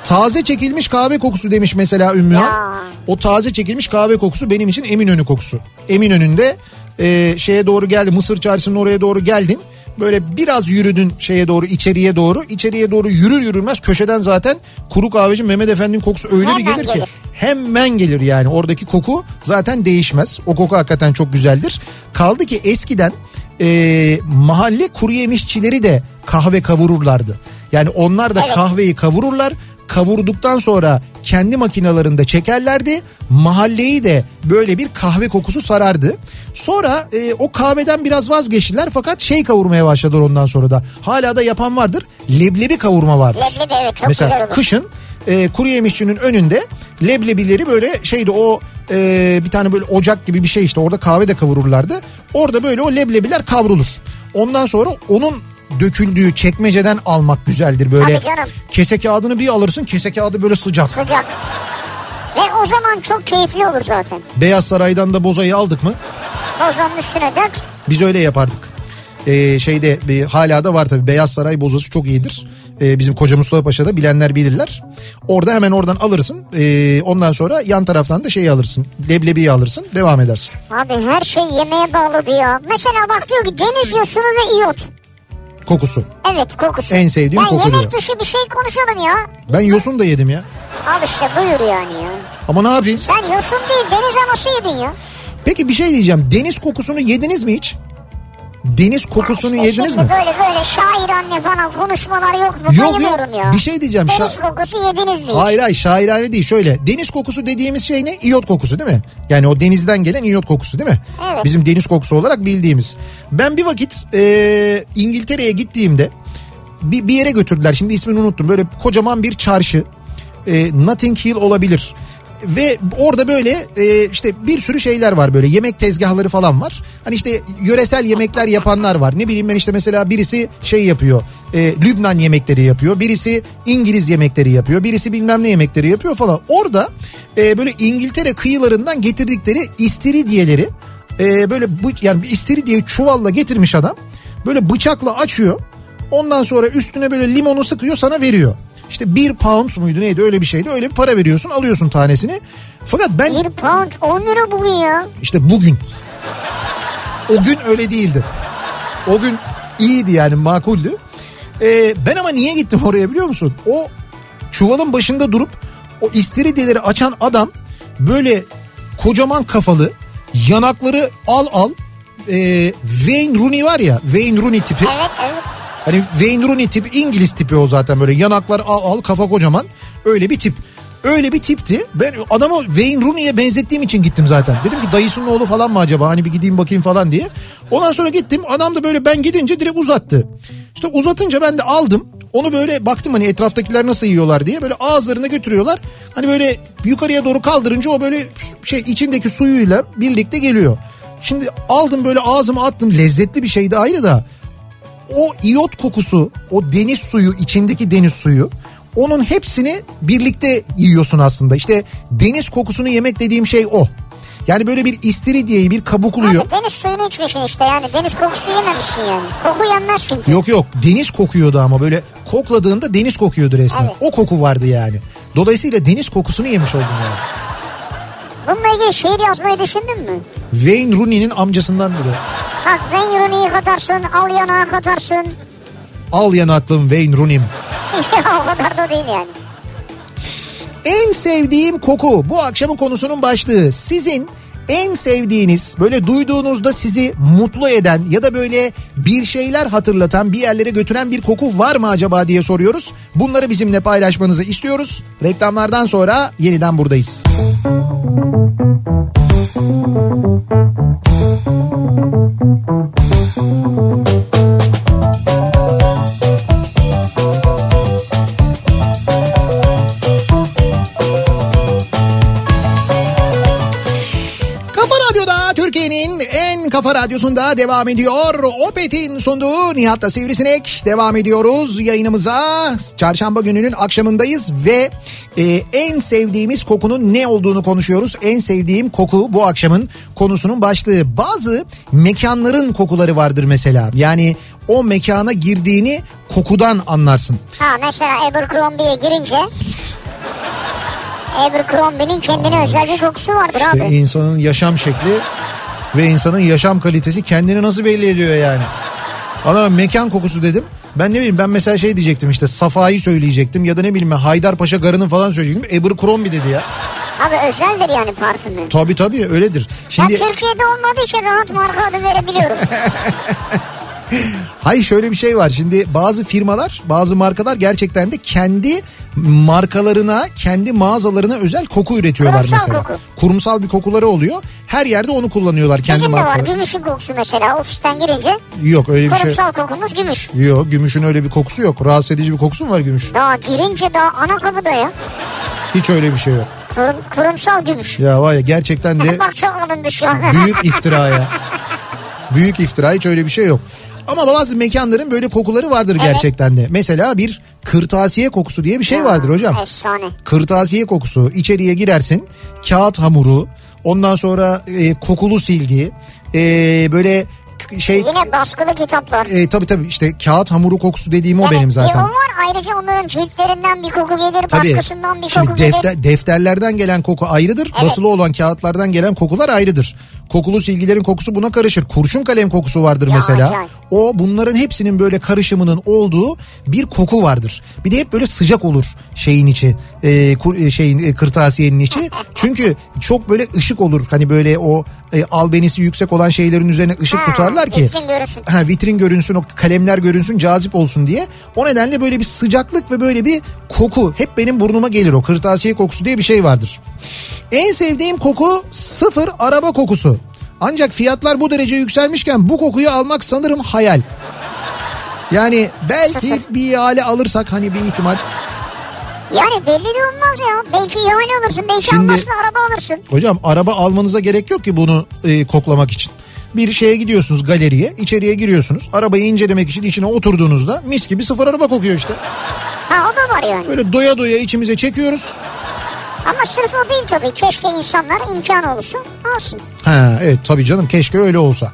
Taze çekilmiş kahve kokusu demiş mesela Ümmü. Ya. O taze çekilmiş kahve kokusu benim için Eminönü kokusu. Eminönü'nde e, şeye doğru geldi Mısır çarşısının oraya doğru geldin. Böyle biraz yürüdün şeye doğru içeriye doğru. İçeriye doğru yürür yürümez köşeden zaten kuru kahveci Mehmet Efendi'nin kokusu öyle bir Hemen gelir ki. gelir. Hemen gelir yani oradaki koku zaten değişmez. O koku hakikaten çok güzeldir. Kaldı ki eskiden e, mahalle kuru yemişçileri de kahve kavururlardı. Yani onlar da Evet. kahveyi kavururlar. Kavurduktan sonra kendi makinalarında çekerlerdi. Mahalleyi de böyle bir kahve kokusu sarardı. Sonra e, o kahveden biraz vazgeçtiler fakat şey kavurmaya başladılar ondan sonra da. Hala da yapan vardır. Leblebi kavurma vardır. Leblebi evet çok Mesela güzel olur. kışın e, kuru yemişçinin önünde leblebileri böyle şeydi o e, bir tane böyle ocak gibi bir şey işte orada kahve de kavururlardı. Orada böyle o leblebiler kavrulur. Ondan sonra onun döküldüğü çekmeceden almak güzeldir böyle. Kese kağıdını bir alırsın kese kağıdı böyle sıcak. Sıcak. Ve o zaman çok keyifli olur zaten. Beyaz Saray'dan da bozayı aldık mı? Bozanın üstüne dök. Biz öyle yapardık. Ee, şeyde bir, hala da var tabii Beyaz Saray bozası çok iyidir. Ee, bizim Koca Mustafa Paşa'da bilenler bilirler. Orada hemen oradan alırsın. Ee, ondan sonra yan taraftan da şeyi alırsın. Leblebiyi alırsın. Devam edersin. Abi her şey yemeğe bağlı ya. Mesela bak diyor ki deniz yosunu ve iyot. Kokusu. Evet kokusu. En sevdiğim ben koku yemek diyor. dışı bir şey konuşalım ya. Ben yosun da yedim ya. Al işte buyur yani ya. Ama ne yapayım? Sen yosun değil deniz anası yedin ya. Peki bir şey diyeceğim. Deniz kokusunu yediniz mi hiç? Deniz kokusunu İşte yediniz mi? böyle böyle şair anne falan konuşmalar yok mu? Yok, Bayılıyorum yok. ya. Bir şey diyeceğim. Deniz Şa- kokusu yediniz mi? Hayır hayır şairane değil şöyle. Deniz kokusu dediğimiz şey ne? İyot kokusu değil mi? Yani o denizden gelen iyot kokusu değil mi? Evet. Bizim deniz kokusu olarak bildiğimiz. Ben bir vakit e, İngiltere'ye gittiğimde bir, bir yere götürdüler. Şimdi ismini unuttum. Böyle kocaman bir çarşı. E, Notting Hill olabilir. Ve orada böyle e, işte bir sürü şeyler var böyle yemek tezgahları falan var. Hani işte yöresel yemekler yapanlar var. Ne bileyim ben işte mesela birisi şey yapıyor. E, Lübnan yemekleri yapıyor. Birisi İngiliz yemekleri yapıyor. Birisi bilmem ne yemekleri yapıyor falan. Orada e, böyle İngiltere kıyılarından getirdikleri istiridyeleri e, böyle bu, yani istiridyeyi çuvalla getirmiş adam. Böyle bıçakla açıyor. Ondan sonra üstüne böyle limonu sıkıyor sana veriyor. İşte bir pound muydu neydi öyle bir şeydi. Öyle bir para veriyorsun alıyorsun tanesini. Fakat ben Bir pound 10 lira bugün ya. işte bugün o gün öyle değildi. O gün iyiydi yani makuldü. Ee, ben ama niye gittim oraya biliyor musun? O çuvalın başında durup o istiridyeleri açan adam böyle kocaman kafalı yanakları al al ee, Wayne Rooney var ya Wayne Rooney tipi. Evet evet. Hani Wayne Rooney tipi İngiliz tipi o zaten böyle yanaklar al, al kafa kocaman öyle bir tip. Öyle bir tipti. Ben adamı Wayne Rooney'e benzettiğim için gittim zaten. Dedim ki dayısının oğlu falan mı acaba hani bir gideyim bakayım falan diye. Ondan sonra gittim adam da böyle ben gidince direkt uzattı. İşte uzatınca ben de aldım. Onu böyle baktım hani etraftakiler nasıl yiyorlar diye böyle ağızlarına götürüyorlar. Hani böyle yukarıya doğru kaldırınca o böyle şey içindeki suyuyla birlikte geliyor. Şimdi aldım böyle ağzıma attım lezzetli bir şeydi ayrı da o iyot kokusu, o deniz suyu, içindeki deniz suyu onun hepsini birlikte yiyorsun aslında. İşte deniz kokusunu yemek dediğim şey o. Yani böyle bir istiridyeyi bir kabukluyor. Abi deniz suyunu içmişsin işte yani. Deniz kokusu yememişsin yani. Koku yenmez çünkü. Yok yok deniz kokuyordu ama böyle kokladığında deniz kokuyordu resmen. Evet. O koku vardı yani. Dolayısıyla deniz kokusunu yemiş oldum yani. Bununla ilgili şiir yazmayı düşündün mü? Wayne Rooney'nin amcasından biri. Bak Wayne Rooney'i katarsın, al yanağa katarsın. Al yanaklım Wayne Rooney'm. [laughs] o kadar da değil yani. En sevdiğim koku bu akşamın konusunun başlığı. Sizin en sevdiğiniz böyle duyduğunuzda sizi mutlu eden ya da böyle bir şeyler hatırlatan bir yerlere götüren bir koku var mı acaba diye soruyoruz. Bunları bizimle paylaşmanızı istiyoruz. Reklamlardan sonra yeniden buradayız. Kafa radyosunda devam ediyor. Opet'in sunduğu Nihat'la Sivrisinek devam ediyoruz yayınımıza. Çarşamba gününün akşamındayız ve e, en sevdiğimiz kokunun ne olduğunu konuşuyoruz. En sevdiğim koku bu akşamın konusunun başlığı. Bazı mekanların kokuları vardır mesela. Yani o mekana girdiğini kokudan anlarsın. Ha mesela Abercrombie'ye girince Abercrombie'nin kendine özel bir kokusu vardır abi. İşte insanın yaşam şekli ve insanın yaşam kalitesi kendini nasıl belli ediyor yani. Ana mekan kokusu dedim. Ben ne bileyim ben mesela şey diyecektim işte Safa'yı söyleyecektim ya da ne bileyim Haydarpaşa garının falan söyleyecektim. Abercrombie dedi ya. Abi özeldir yani parfümü. Tabii tabii öyledir. Şimdi Türkiye'de olmadığı için rahat marka adı verebiliyorum. [laughs] hayır şöyle bir şey var. Şimdi bazı firmalar bazı markalar gerçekten de kendi markalarına kendi mağazalarına özel koku üretiyorlar Kurumsal mesela. koku. Kurumsal bir kokuları oluyor. Her yerde onu kullanıyorlar kendi Bizim de var markaları. gümüşün kokusu mesela ofisten girince Yok öyle bir şey. kurumsal kokumuz gümüş. Yok gümüşün öyle bir kokusu yok. Rahatsız edici bir kokusu mu var gümüş? Daha girince daha ana kapıda ya. Hiç öyle bir şey yok. Kurum, kurumsal gümüş. Ya var ya gerçekten de Bak çok alındı şu an. büyük iftira ya. [laughs] Büyük iftira hiç öyle bir şey yok. Ama bazı mekanların böyle kokuları vardır gerçekten de. Mesela bir kırtasiye kokusu diye bir şey vardır hocam. Efsane. Kırtasiye kokusu. İçeriye girersin. Kağıt hamuru. Ondan sonra e, kokulu silgi. e, böyle şey Yine baskılı kitaplar. e, tabii tabii işte kağıt hamuru kokusu dediğim o Evet, benim zaten. o var ayrıca onların ciltlerinden bir koku gelir, Tabii. baskısından bir Şimdi koku gelir. defter, defterlerden gelen koku ayrıdır. Evet. Basılı olan kağıtlardan gelen kokular ayrıdır. Kokulu silgilerin kokusu buna karışır. Kurşun kalem kokusu vardır Ya, mesela. acayip. O bunların hepsinin böyle karışımının olduğu bir koku vardır. Bir de hep böyle sıcak olur şeyin içi. e, kur- e, şeyin e, kırtasiyenin içi. Çünkü çok böyle ışık olur. Hani böyle o e, albenisi yüksek olan şeylerin üzerine ışık Ha, tutarlar ki. vitrin görünsün. Ha, vitrin görünsün o kalemler görünsün cazip olsun diye. O nedenle böyle bir sıcaklık ve böyle bir koku hep benim burnuma gelir o kırtasiye kokusu diye bir şey vardır. En sevdiğim koku sıfır araba kokusu. Ancak fiyatlar bu derece yükselmişken bu kokuyu almak sanırım hayal. Yani belki bir ihale alırsak hani bir ihtimal. Yani belli de olmaz ya. Belki yani alırsın, belki Şimdi- almazsın araba alırsın. Hocam araba almanıza gerek yok ki bunu e, koklamak için. Bir şeye gidiyorsunuz galeriye içeriye giriyorsunuz. Arabayı incelemek için içine oturduğunuzda mis gibi sıfır araba kokuyor işte. Ha o da var yani. Böyle doya doya içimize çekiyoruz. Ama sırf o değil tabii. Keşke insanlar imkanı olsun alsın. Ha evet tabii canım keşke öyle olsa.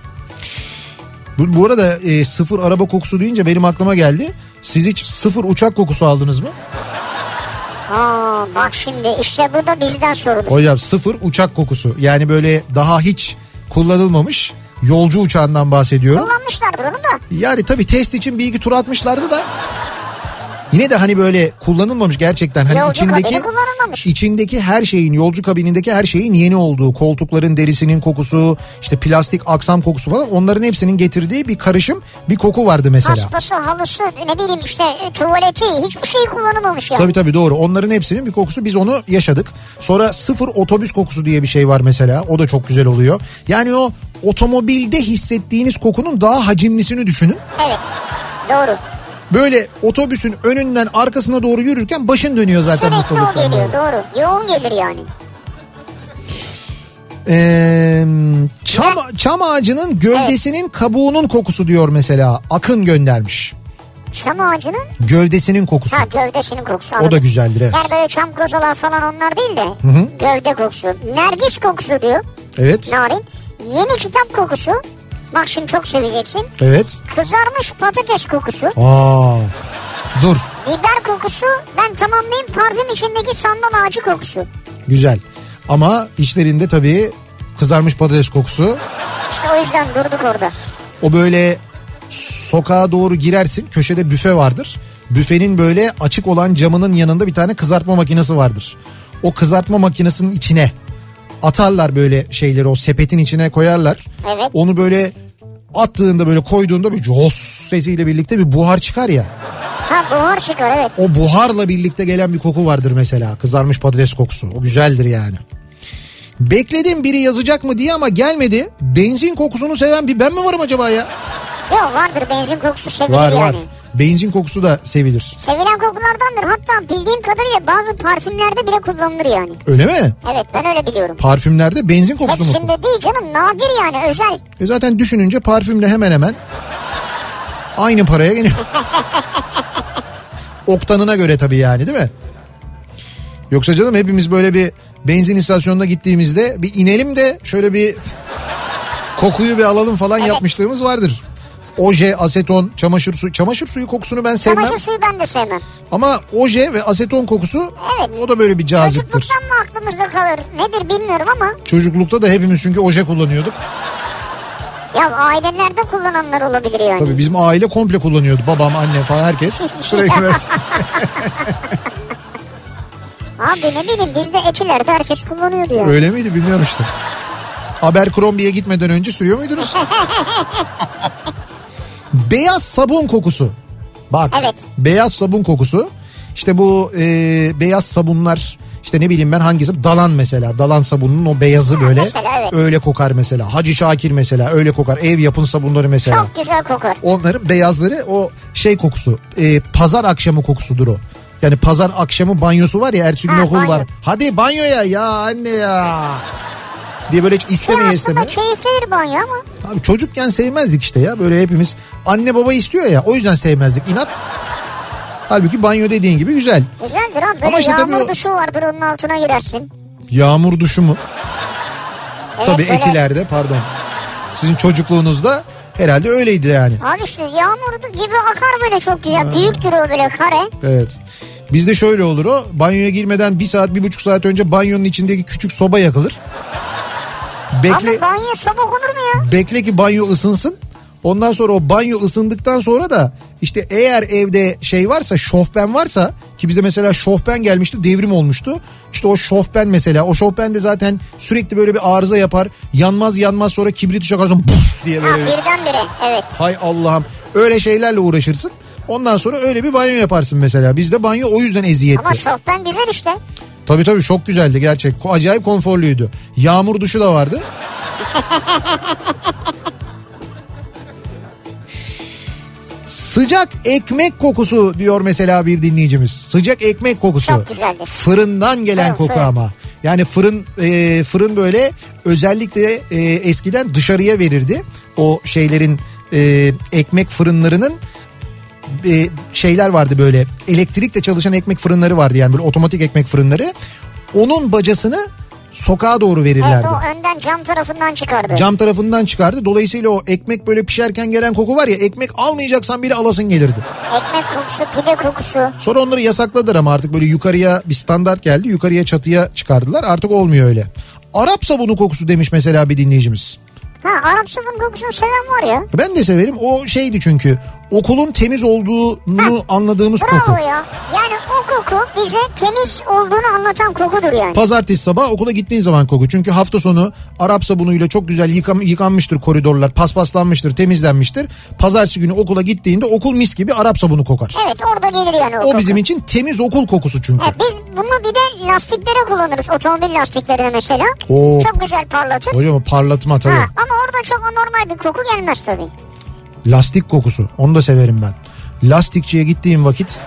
Bu, bu arada e, sıfır araba kokusu deyince benim aklıma geldi. Siz hiç sıfır uçak kokusu aldınız mı? Aa bak şimdi işte bu da bizden sorulur. Hocam sıfır uçak kokusu. Yani böyle daha hiç kullanılmamış yolcu uçağından bahsediyorum. Kullanmışlardır onu da. Yani tabii test için bir iki tur atmışlardı da. Yine de hani böyle kullanılmamış gerçekten hani Yolcu içindeki içindeki her şeyin yolcu kabinindeki her şeyin yeni olduğu koltukların derisinin kokusu işte plastik aksam kokusu falan onların hepsinin getirdiği bir karışım bir koku vardı mesela. Paspası, halısı, ne bileyim işte e, tuvaleti hiçbir şey kullanılmamış yani. Tabii tabii doğru. Onların hepsinin bir kokusu biz onu yaşadık. Sonra sıfır otobüs kokusu diye bir şey var mesela. O da çok güzel oluyor. Yani o otomobilde hissettiğiniz kokunun daha hacimlisini düşünün. Evet doğru. Böyle otobüsün önünden arkasına doğru yürürken başın dönüyor zaten Sürekli mutluluktan. geliyor böyle. doğru. Yoğun gelir yani. Ee, çam, çam ağacının gövdesinin kabuğunun kokusu diyor mesela. Akın göndermiş. Çam ağacının Gövdesinin kokusu. ha gövdesinin kokusu. O da anladım. güzeldir evet. Yani böyle çam kozalar falan onlar değil de gövde kokusu. Nergis kokusu diyor Evet. Narin. Yeni kitap kokusu. Bak şimdi çok seveceksin. Evet. Kızarmış patates kokusu. Aa. Dur. Biber kokusu. Ben tamamlayayım parfüm içindeki sandal ağacı kokusu. Güzel. Ama içlerinde tabii kızarmış patates kokusu. İşte o yüzden durduk orada. O böyle sokağa doğru girersin. Köşede büfe vardır. Büfenin böyle açık olan camının yanında bir tane kızartma makinesi vardır. O kızartma makinesinin içine atarlar böyle şeyleri o sepetin içine koyarlar. Evet. Onu böyle attığında böyle koyduğunda bir jos sesiyle birlikte bir buhar çıkar ya. Ha buhar çıkar evet. O buharla birlikte gelen bir koku vardır mesela. Kızarmış patates kokusu. O güzeldir yani. Bekledim biri yazacak mı diye ama gelmedi. Benzin kokusunu seven bir ben mi varım acaba ya? Yok vardır benzin kokusu sevilir Var yani. var. Benzin kokusu da sevilir. Sevilen kokulardandır. Hatta bildiğim kadarıyla bazı parfümlerde bile kullanılır yani. Öyle mi? Evet ben öyle biliyorum. Parfümlerde benzin kokusu mu? Hepsinde değil canım nadir yani özel. E zaten düşününce parfümle hemen hemen aynı paraya geliyor. [laughs] Oktanına göre tabii yani değil mi? Yoksa canım hepimiz böyle bir benzin istasyonuna gittiğimizde bir inelim de şöyle bir kokuyu bir alalım falan yapmışlığımız vardır. Oje, aseton, çamaşır suyu. Çamaşır suyu kokusunu ben sevmem. Çamaşır suyu ben de sevmem. Ama oje ve aseton kokusu Evet. o da böyle bir caziptir. Çocukluktan mı aklımızda kalır nedir bilmiyorum ama Çocuklukta da hepimiz çünkü oje kullanıyorduk. ya ailelerde kullananlar olabilir yani. Tabii bizim aile komple kullanıyordu. Babam, annem falan herkes [laughs] sürekli [laughs] Abi ne bileyim bizde etilerde herkes kullanıyordu yani. Öyle miydi bilmiyorum işte. Abercrombie'ye gitmeden önce sürüyor muydunuz? [laughs] Beyaz sabun kokusu. Bak Evet. beyaz sabun kokusu İşte bu e, beyaz sabunlar işte ne bileyim ben hangisi dalan mesela dalan sabunun o beyazı böyle mesela, evet. öyle kokar mesela Hacı Şakir mesela öyle kokar ev yapın sabunları mesela Çok güzel kokar. onların beyazları o şey kokusu e, pazar akşamı kokusudur o. Yani pazar akşamı banyosu var ya ertesi gün okul var. Hadi banyoya ya anne ya. Diye böyle hiç istemeye aslında istemeye. keyiflidir banyo ama. Abi çocukken sevmezdik işte ya böyle hepimiz anne baba istiyor ya o yüzden sevmezdik inat. Halbuki banyo dediğin gibi güzel. Güzeldir abi. Böyle Ama işte tabii yağmur o- duşu vardır onun altına girersin. Yağmur duşu mu? Evet, Tabii böyle- etilerde pardon. Sizin çocukluğunuzda herhalde öyleydi yani. Abi işte yağmur gibi akar böyle çok güzel. Büyüktür o böyle kare. Evet. Bizde şöyle olur o banyoya girmeden bir saat bir buçuk saat önce banyonun içindeki küçük soba yakılır. Bekle, Ama banyo soba olur mu ya? bekle ki banyo ısınsın. Ondan sonra o banyo ısındıktan sonra da işte eğer evde şey varsa şofben varsa ki bizde mesela şofben gelmişti devrim olmuştu. İşte o şofben mesela o şofben de zaten sürekli böyle bir arıza yapar. Yanmaz yanmaz sonra kibriti çakarsın puf diye Ha böyle. birdenbire evet. Hay Allah'ım öyle şeylerle uğraşırsın. Ondan sonra öyle bir banyo yaparsın mesela. Bizde banyo o yüzden eziyetli. Ama şofben güzel işte. Tabii tabii çok güzeldi gerçek. Acayip konforluydu. Yağmur duşu da vardı. Sıcak ekmek kokusu diyor mesela bir dinleyicimiz. Sıcak ekmek kokusu. Çok güzeldir. Fırından gelen Fırın, koku fırın. ama. Yani fırın e, fırın böyle özellikle e, eskiden dışarıya verirdi. O şeylerin e, ekmek fırınlarının e, şeyler vardı böyle elektrikle çalışan ekmek fırınları vardı yani böyle otomatik ekmek fırınları. Onun bacasını sokağa doğru Evet verirlerdi. o önden cam tarafından çıkardı. Cam tarafından çıkardı. Dolayısıyla o ekmek böyle pişerken gelen koku var ya ekmek almayacaksan bile alasın gelirdi. Ekmek kokusu, pide kokusu. Sonra onları yasakladılar ama artık böyle yukarıya bir standart geldi. Yukarıya çatıya çıkardılar. Artık olmuyor öyle. Arap sabunu kokusu demiş mesela bir dinleyicimiz. Ha Arap sabun kokusunu seven var ya. Ben de severim. O şeydi çünkü okulun temiz olduğunu anladığımız Bravo koku. ya. Yani o koku bize temiz olduğunu anlatan kokudur yani. Pazartesi sabah okula gittiğin zaman koku. Çünkü hafta sonu Arap sabunuyla çok güzel yıkam, yıkanmıştır koridorlar. Paspaslanmıştır, temizlenmiştir. Pazartesi günü okula gittiğinde okul mis gibi Arap sabunu kokar. Evet orada gelir yani o, O koku. bizim için temiz okul kokusu çünkü. Ha, biz bunu bir de lastiklere kullanırız. Otomobil lastiklerine mesela. Oo. Çok güzel parlatır. Hocam parlatma tabii. Ha, ama orada çok normal bir koku gelmez tabii. Lastik kokusu. Onu da severim ben. Lastikçiye gittiğim vakit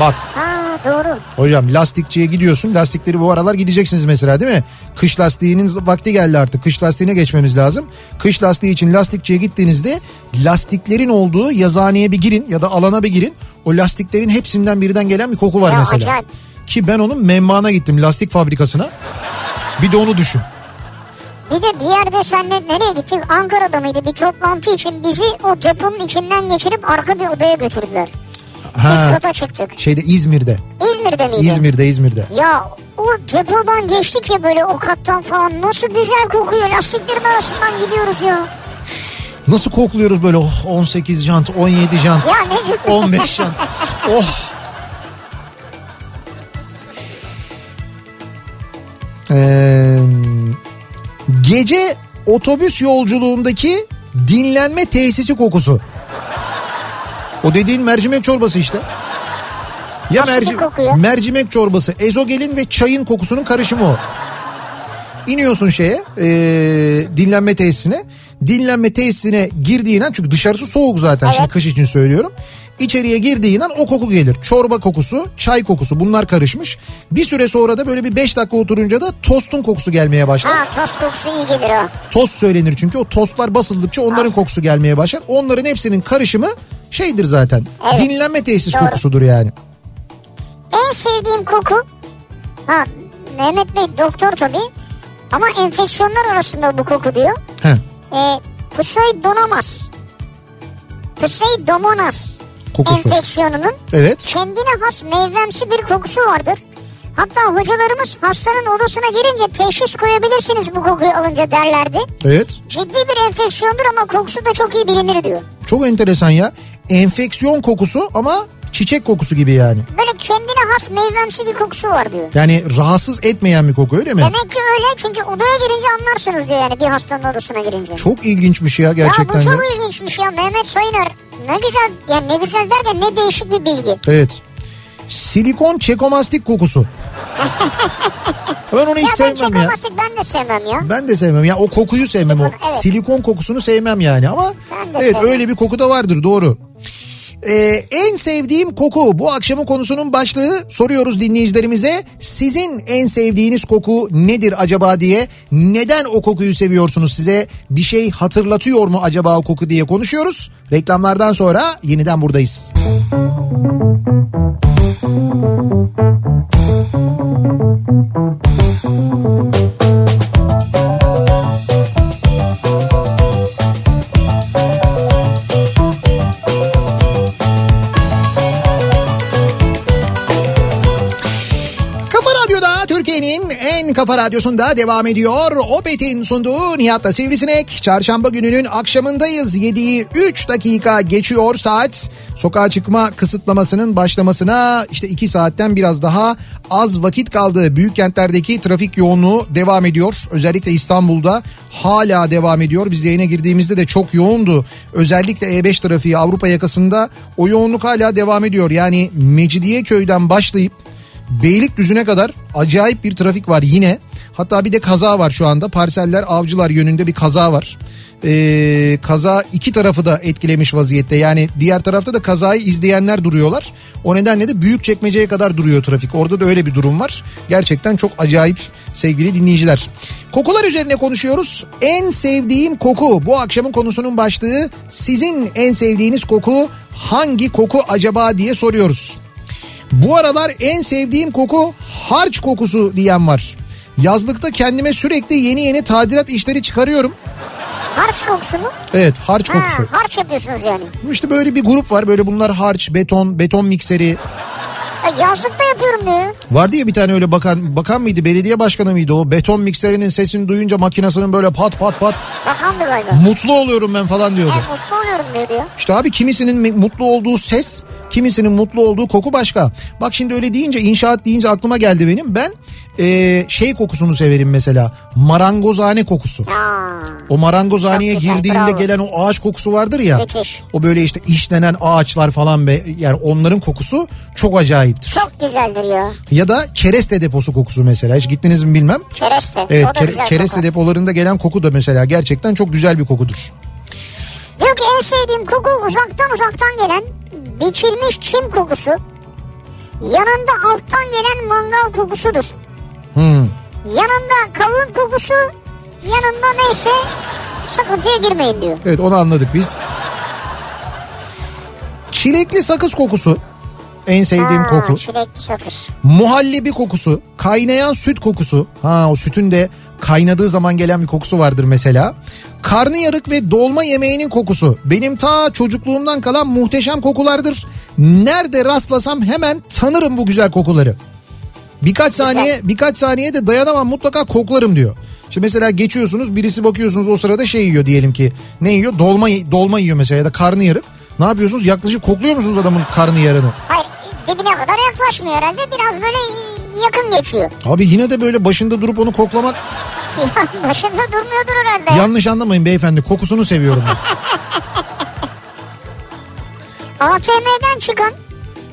bak Ha doğru. hocam lastikçiye gidiyorsun. Lastikleri bu aralar gideceksiniz mesela değil mi? Kış lastiğinin vakti geldi artık. Kış lastiğine geçmemiz lazım. Kış lastiği için lastikçiye gittiğinizde lastiklerin olduğu yazıhaneye bir girin ya da alana bir girin. O lastiklerin hepsinden birden gelen bir koku var Ya, mesela. acayip. Ki ben onun memmana gittim lastik fabrikasına. Bir de onu düşün. Bir de bir yerde senle nereye gittik? Ankara'da mıydı? Bir toplantı için bizi o deponun içinden geçirip arka bir odaya götürdüler. Kata çıktık. şeyde İzmir'de. İzmir'de miydi? İzmir'de İzmir'de. Ya o depodan geçtik ya böyle o kattan falan nasıl güzel kokuyor lastiklerin arasından gidiyoruz ya. Nasıl kokluyoruz böyle oh, 18 jant, 17 jant, Ya ne 15 jant. [laughs] Oh. Ee, gece otobüs yolculuğundaki dinlenme tesisi kokusu. O dediğin mercimek çorbası işte. Ya ya? mercimek çorbası, ezogelin ve çayın kokusunun karışımı o. İniyorsun şeye e, dinlenme tesisine. Dinlenme tesisine girdiğin an çünkü dışarısı soğuk zaten şimdi Evet. kış için söylüyorum. İçeriye girdiğin an o koku gelir. Çorba kokusu, çay kokusu bunlar karışmış. Bir süre sonra da böyle bir 5 dakika oturunca da tostun kokusu gelmeye başlar. Ha tost kokusu iyi gelir o. Tost söylenir çünkü o tostlar basıldıkça onların kokusu gelmeye başlar. Onların hepsinin karışımı şeydir zaten. Evet. Dinlenme tesis Doğru. kokusudur yani. En sevdiğim koku ha Mehmet Bey doktor tabii ama enfeksiyonlar arasında bu koku diyor. He. E, Pseudomonas Pseudomonas Kokusu. enfeksiyonunun Evet. kendine has meyvemsi bir kokusu vardır. Hatta hocalarımız hastanın odasına girince teşhis koyabilirsiniz bu kokuyu alınca derlerdi. Evet. Ciddi bir enfeksiyondur ama kokusu da çok iyi bilinir diyor. Çok enteresan ya. Enfeksiyon kokusu ama çiçek kokusu gibi yani. Böyle kendine has meyvemsi bir kokusu var diyor. Yani rahatsız etmeyen bir koku öyle mi? Demek ki öyle çünkü odaya girince anlarsınız diyor yani bir hastanın odasına girince. Çok ilginçmiş ya ya gerçekten bu de. çok ilginçmiş ya Mehmet Sayıner. Ne güzel yani ne güzel derken ne değişik bir bilgi. Evet. Silikon çekomastik kokusu. [laughs] ben onu hiç Ya ben sevmem ya. çekomastik ben de sevmem ya. Ben de sevmem ya o kokuyu sevmem o Silikon, evet. silikon kokusunu sevmem yani ama Ben evet sevmem. öyle bir koku da vardır doğru. Ee, en sevdiğim koku bu akşamın konusunun başlığı soruyoruz dinleyicilerimize. Sizin en sevdiğiniz koku nedir acaba diye? Neden o kokuyu seviyorsunuz size? Bir şey hatırlatıyor mu acaba o koku diye konuşuyoruz. Reklamlardan sonra yeniden buradayız. Kafa kafa radyosunda devam ediyor. Opet'in sunduğu Nihat'la Sivrisinek. Çarşamba gününün akşamındayız. 7'yi 3 dakika geçiyor saat. Sokağa çıkma kısıtlamasının başlamasına işte 2 saatten biraz daha az vakit kaldı. Büyük kentlerdeki trafik yoğunluğu devam ediyor. Özellikle İstanbul'da hala devam ediyor. Biz yayına girdiğimizde de çok yoğundu. Özellikle E5 trafiği Avrupa yakasında o yoğunluk hala devam ediyor. Yani Mecidiyeköy'den başlayıp Beylikdüzü'ne kadar acayip bir trafik var yine. Hatta bir de kaza var şu anda. Parseller Avcılar yönünde bir kaza var. Ee, kaza iki tarafı da etkilemiş vaziyette. Yani diğer tarafta da kazayı izleyenler duruyorlar. O nedenle de büyük çekmeceye kadar duruyor trafik. Orada da öyle bir durum var. Gerçekten çok acayip sevgili dinleyiciler. Kokular üzerine konuşuyoruz. En sevdiğim koku bu akşamın konusunun başlığı. Sizin en sevdiğiniz koku hangi koku acaba diye soruyoruz. Bu aralar en sevdiğim koku harç kokusu diyen var. Yazlıkta kendime sürekli yeni yeni tadilat işleri çıkarıyorum. Harç kokusu mu? Evet harç kokusu. Ha, harç yapıyorsunuz yani. İşte böyle bir grup var böyle bunlar harç, beton, beton mikseri. Ya yazlıkta yapıyorum diyor. Vardı ya bir tane öyle bakan, bakan mıydı belediye başkanı mıydı o beton mikserinin sesini duyunca makinasının böyle pat pat pat Bakandı galiba. mutlu oluyorum ben falan diyordu. Ben mutlu oluyorum diyor diyor. İşte abi kimisinin mi- mutlu olduğu ses, kimisinin mutlu olduğu koku başka. Bak şimdi öyle deyince inşaat deyince aklıma geldi benim. Ben eee, şey kokusunu severim mesela. Marangozhane kokusu. Ha. O marangozhaneye güzel, girdiğinde bravo. gelen o ağaç kokusu vardır ya. Müthiş. O böyle işte işlenen ağaçlar falan be yani onların kokusu çok acayiptir. Çok güzeldir ya. Ya da kereste deposu kokusu mesela. Hiç gittiniz mi bilmem. Kereste. Evet kere- kereste koku. depolarında gelen koku da mesela gerçekten çok güzel bir kokudur. Diyor ki en sevdiğim koku uzaktan uzaktan gelen biçilmiş çim kokusu. Yanında alttan gelen mangal kokusudur. Hmm. Yanında kavun kokusu, yanında neyse sıkıntıya girmeyin diyor. Evet onu anladık biz. Çilekli sakız kokusu en sevdiğim Ha, koku. Çilekli sakız. Muhallebi kokusu, kaynayan süt kokusu. Ha o sütün de kaynadığı zaman gelen bir kokusu vardır mesela. Karnıyarık ve dolma yemeğinin kokusu. Benim ta çocukluğumdan kalan muhteşem kokulardır. Nerede rastlasam hemen tanırım bu güzel kokuları. Birkaç saniye birkaç saniye de dayanamam mutlaka koklarım diyor. Şimdi mesela geçiyorsunuz birisi bakıyorsunuz o sırada şey yiyor diyelim ki ne yiyor dolma dolma yiyor mesela ya da karnıyarık. Ne yapıyorsunuz yaklaşık kokluyor musunuz adamın karnıyarını? Hayır dibine kadar yaklaşmıyor herhalde biraz böyle yakın geçiyor. Abi yine de böyle başında durup onu koklamak [laughs] Ya başında durmuyordur herhalde. ya. yanlış anlamayın beyefendi kokusunu seviyorum ben. ATM'den çıkan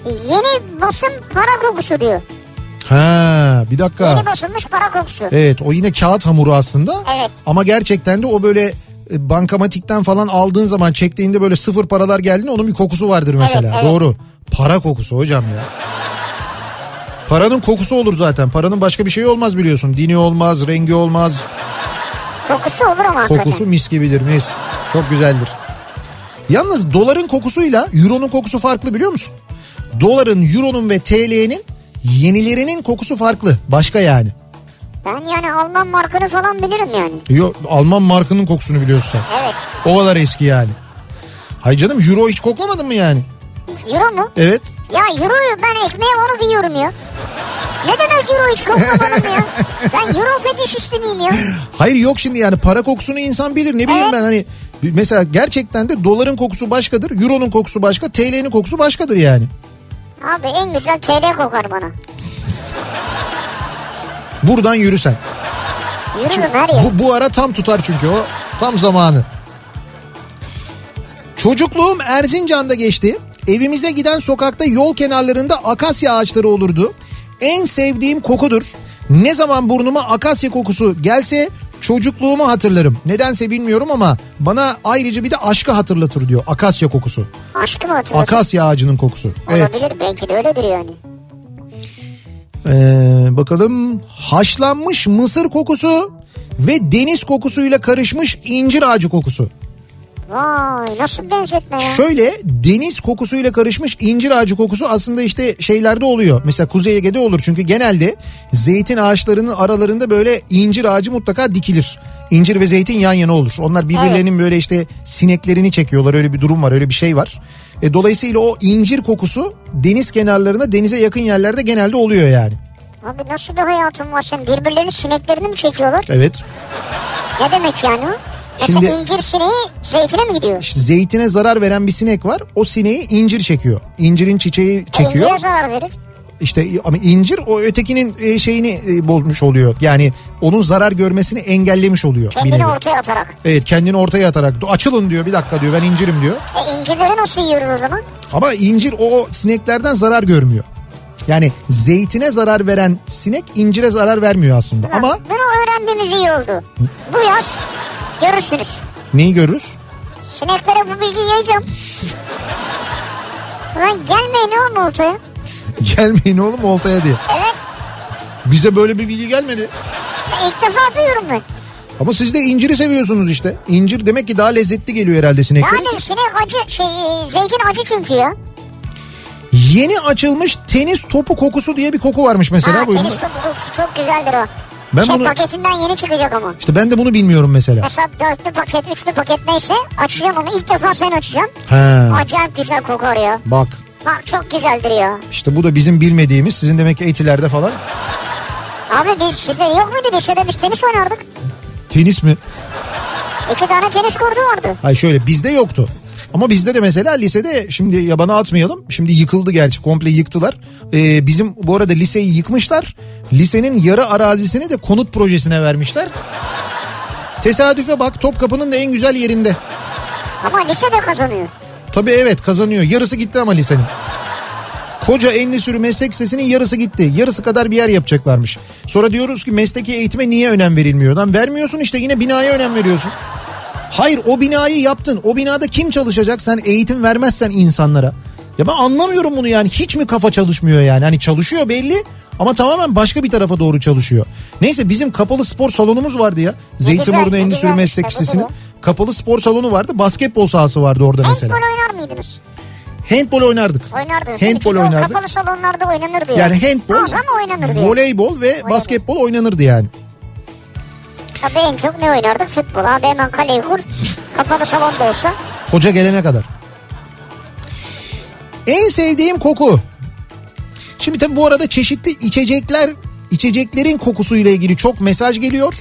yeni basım para kokusu diyor. Ha bir dakika. Yeni basılmış para kokusu. Evet o yine kağıt hamuru aslında. Evet. Ama gerçekten de o böyle e, bankamatikten falan aldığın zaman çektiğinde böyle sıfır paralar geldiğinde onun bir kokusu vardır mesela. Evet, evet. Doğru. Para kokusu hocam ya. Paranın kokusu olur zaten. Paranın başka bir şeyi olmaz biliyorsun. Dini olmaz, rengi olmaz. Kokusu olur ama hakikaten. Kokusu mis gibidir mis. Çok güzeldir. Yalnız doların kokusuyla euronun kokusu farklı biliyor musun? Doların, euronun ve TL'nin yenilerinin kokusu farklı. Başka yani. Ben yani Alman markını falan bilirim yani. Yo, Alman markının kokusunu biliyorsun sen. Evet. O kadar eski yani. Hay canım euro hiç koklamadın mı yani? Euro mu? Evet. Ya euroyu ben ekmeğe onu yiyorum ya. Ne demek euro hiç koklamadım ya? Ben euro fetişisti miyim ya? Hayır yok şimdi yani para kokusunu insan bilir. Ne bileyim Evet. ben hani mesela gerçekten de doların kokusu başkadır. Euronun kokusu başka. TL'nin kokusu başkadır yani. Abi en güzel TL kokar bana. Buradan yürüsen. Yürürüm her yer. Bu, bu ara tam tutar çünkü o tam zamanı. Çocukluğum Erzincan'da geçti. Evimize giden sokakta yol kenarlarında akasya ağaçları olurdu. En sevdiğim kokudur. Ne zaman burnuma akasya kokusu gelse çocukluğumu hatırlarım. Nedense bilmiyorum ama bana ayrıca bir de aşkı hatırlatır diyor akasya kokusu. Aşkı mı hatırladın? Akasya ağacının kokusu. Evet. Olabilir belki de öyledir yani. Ee, bakalım haşlanmış mısır kokusu ve deniz kokusuyla karışmış incir ağacı kokusu. Vay nasıl benzetme ya. Şöyle deniz kokusuyla karışmış incir ağacı kokusu aslında işte şeylerde oluyor. Mesela Kuzey Ege'de olur çünkü genelde zeytin ağaçlarının aralarında böyle incir ağacı mutlaka dikilir. İncir ve zeytin yan yana olur. Onlar birbirlerinin böyle işte sineklerini çekiyorlar öyle bir durum var öyle bir şey var. E, dolayısıyla o incir kokusu deniz kenarlarında denize yakın yerlerde genelde oluyor yani. Abi nasıl bir hayatın var senin? Birbirlerinin sineklerini mi çekiyorlar? Evet. Ne demek yani o? Şimdi- incir sineği zeytine mi gidiyor? İşte zeytine zarar veren bir sinek var. O sineği incir çekiyor. İncirin çiçeği çekiyor. İncire zarar verir. İşte ama incir o ötekinin e, şeyini e, bozmuş oluyor. Yani onun zarar görmesini engellemiş oluyor. Kendini ortaya atarak. Evet kendini ortaya atarak açılın diyor bir dakika diyor ben incirim diyor. E incirleri nasıl yiyoruz o zaman? Ama incir o sineklerden zarar görmüyor. Yani zeytine zarar veren sinek incire zarar vermiyor aslında. Ama Ha, Bunu öğrendiğimiz iyi oldu. Bu yaz görürsünüz. neyi görürüz? Sineklere bu bilgiyi yayacağım. Ulan gelmeyin oğlum oltaya. [laughs] Gelmeyin oğlum oltaya diye. Evet. Bize böyle bir bilgi gelmedi. Ya İlk defa duyuyorum ben. Ama siz de inciri seviyorsunuz işte. İncir demek ki daha lezzetli geliyor herhalde sineklere. Yani sinek acı şey e, zeytin acı çünkü ya. Yeni açılmış tenis topu kokusu diye bir koku varmış mesela. ha, bu tenis topu kokusu çok güzeldir o. Ben şey bunu- paketinden yeni çıkacak ama. İşte ben de bunu bilmiyorum mesela. Mesela dörtlü paket, üçlü paket neyse açacağım onu. İlk defa sen açacaksın. He. Acayip güzel kokar ya. Bak Bak çok güzeldir ya. işte bu da bizim bilmediğimiz sizin demek ki etilerde falan. Abi biz sizde yok muydu lisede biz tenis oynardık. Tenis mi? İki tane tenis kurdu vardı. Hayır şöyle bizde yoktu. Ama bizde de mesela lisede şimdi yabana atmayalım. Şimdi yıkıldı gerçi komple yıktılar. Ee, bizim bu arada liseyi yıkmışlar. Lisenin yarı arazisini de konut projesine vermişler. Tesadüfe bak Topkapı'nın da en güzel yerinde. Ama lisede kazanıyor. Tabii evet kazanıyor. Yarısı gitti ama lisenin. Koca enli sürü meslek lisesinin yarısı gitti. Yarısı kadar bir yer yapacaklarmış. Sonra diyoruz ki mesleki eğitime niye önem verilmiyor? Lan vermiyorsun işte yine binaya önem veriyorsun. Hayır o binayı yaptın. O binada kim çalışacak sen eğitim vermezsen insanlara? Ya ben anlamıyorum bunu yani. Hiç mi kafa çalışmıyor yani? Hani çalışıyor belli ama tamamen başka bir tarafa doğru çalışıyor. Neyse bizim kapalı spor salonumuz vardı ya. Zeytinburnu Endüstri güzel Meslek Lisesi'nin kapalı spor salonu vardı. Basketbol sahası vardı orada mesela. Handball oynar mıydınız? Handbol oynardık. Oynardınız. Handbol oynardık. Kapalı salonlarda oynanırdı yani. Yani handbol, Az ama oynanırdı yani. voleybol ve basketbol oynanırdı yani. Tabii en çok ne oynardık? Futbol. Abi hemen kaleyi kur. Kapalı salonda olsa. Hoca gelene kadar. En sevdiğim koku. Şimdi tabii bu arada çeşitli içecekler, içeceklerin kokusuyla ilgili çok mesaj geliyor.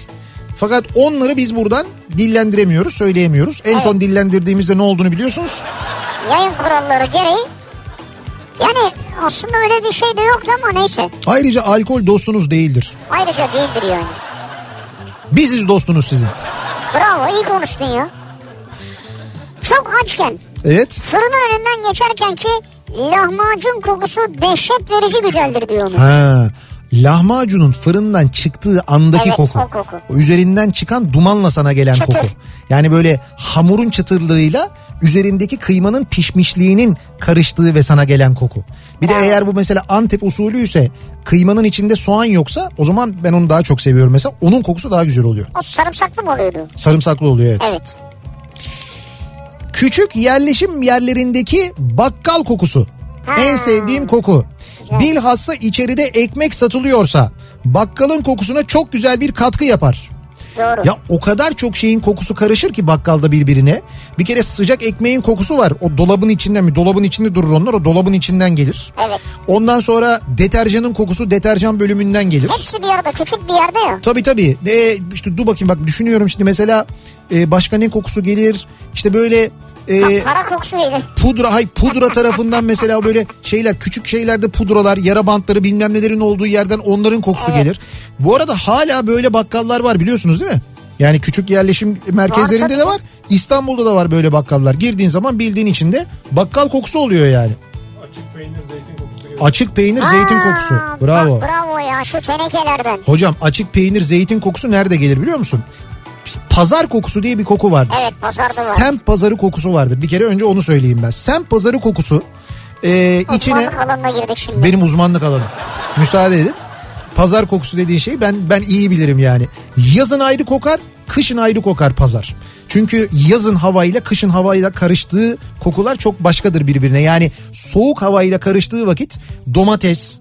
Fakat onları biz buradan dillendiremiyoruz, söyleyemiyoruz. En son dillendirdiğimizde ne olduğunu biliyorsunuz. Yayın kuralları gereği. Yani aslında öyle bir şey de yoktu ama neyse. Ayrıca alkol dostunuz değildir. Ayrıca değildir yani. Biziz dostunuz sizin. Bravo iyi konuştun ya. Çok açken Evet. fırının önünden geçerken ki lahmacun kokusu dehşet verici güzeldir diyor onu. Ha, lahmacunun fırından çıktığı andaki Evet, koku. o koku. O üzerinden çıkan dumanla sana gelen Çıtır. koku. Yani böyle hamurun çıtırlığıyla üzerindeki kıymanın pişmişliğinin karıştığı ve sana gelen koku. Bir de eğer bu mesela Antep usulü ise kıymanın içinde soğan yoksa o zaman ben onu daha çok seviyorum mesela. Onun kokusu daha güzel oluyor. O sarımsaklı mı oluyordu? Sarımsaklı oluyor evet. Evet. Küçük yerleşim yerlerindeki bakkal kokusu. Ha. En sevdiğim koku. Bilhassa içeride ekmek satılıyorsa bakkalın kokusuna çok güzel bir katkı yapar. Doğru. Ya o kadar çok şeyin kokusu karışır ki bakkalda birbirine. Bir kere sıcak ekmeğin kokusu var. O dolabın içinden mi? Dolabın içinde durur onlar. O dolabın içinden gelir. Evet. Ondan sonra deterjanın kokusu deterjan bölümünden gelir. Hepsi bir arada küçük bir yerde ya. Tabii tabii. E, işte dur bakayım bak düşünüyorum şimdi mesela e, başka ne kokusu gelir? İşte böyle e, Para kokusu gelir. pudra hay pudra tarafından mesela böyle şeyler küçük şeylerde pudralar yara bantları bilmem nelerin olduğu yerden onların kokusu Evet. gelir. Bu arada hala böyle bakkallar var biliyorsunuz değil mi? Yani küçük yerleşim merkezlerinde de var. İstanbul'da da var böyle bakkallar. Girdiğin zaman bildiğin içinde bakkal kokusu oluyor yani. Açık peynir zeytin kokusu geliyor. Açık peynir zeytin kokusu. Bravo. Bak, bravo ya şu tenekelerden. Hocam açık peynir zeytin kokusu nerede gelir biliyor musun? Pazar kokusu diye bir koku vardır. Evet pazarda var. Semt pazarı kokusu vardır. Bir kere önce onu söyleyeyim ben. Semt pazarı kokusu e, içine Uzmanlık alanına girdik şimdi. benim uzmanlık alanım. Müsaade edin. Pazar kokusu dediğin şey ben ben iyi bilirim yani. Yazın ayrı kokar, kışın ayrı kokar pazar. Çünkü yazın havayla kışın havayla karıştığı kokular çok başkadır birbirine. Yani soğuk havayla karıştığı vakit domates,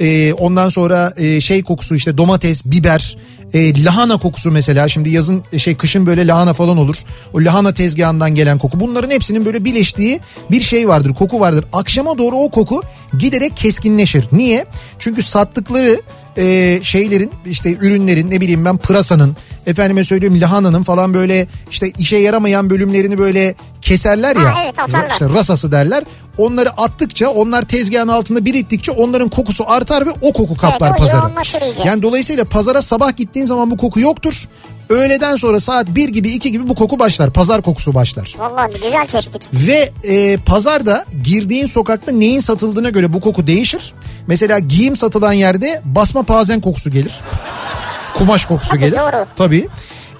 e, ondan sonra e, şey kokusu işte domates, biber, e, lahana kokusu mesela şimdi yazın e, şey kışın böyle lahana falan olur. O lahana tezgahından gelen koku. Bunların hepsinin böyle birleştiği bir şey vardır, koku vardır. Akşama doğru o koku giderek keskinleşir. Niye? Çünkü sattıkları e, şeylerin işte ürünlerin ne bileyim ben pırasanın efendime söyleyeyim lahananın falan böyle işte işe yaramayan bölümlerini böyle keserler ya. Ha, evet, atarlar. İşte rasası derler. Onları attıkça onlar tezgahın altında biriktikçe onların kokusu artar ve o koku kaplar o pazarı. Yani dolayısıyla pazara sabah gittiğin zaman bu koku yoktur. Öğleden sonra saat 1 gibi 2 gibi bu koku başlar. Pazar kokusu başlar. Vallahi güzel tespit. Ve e, pazarda girdiğin sokakta neyin satıldığına göre bu koku değişir. Mesela giyim satılan yerde basma pazen kokusu gelir. Kumaş kokusu Tabii, gelir. doğru. Tabii.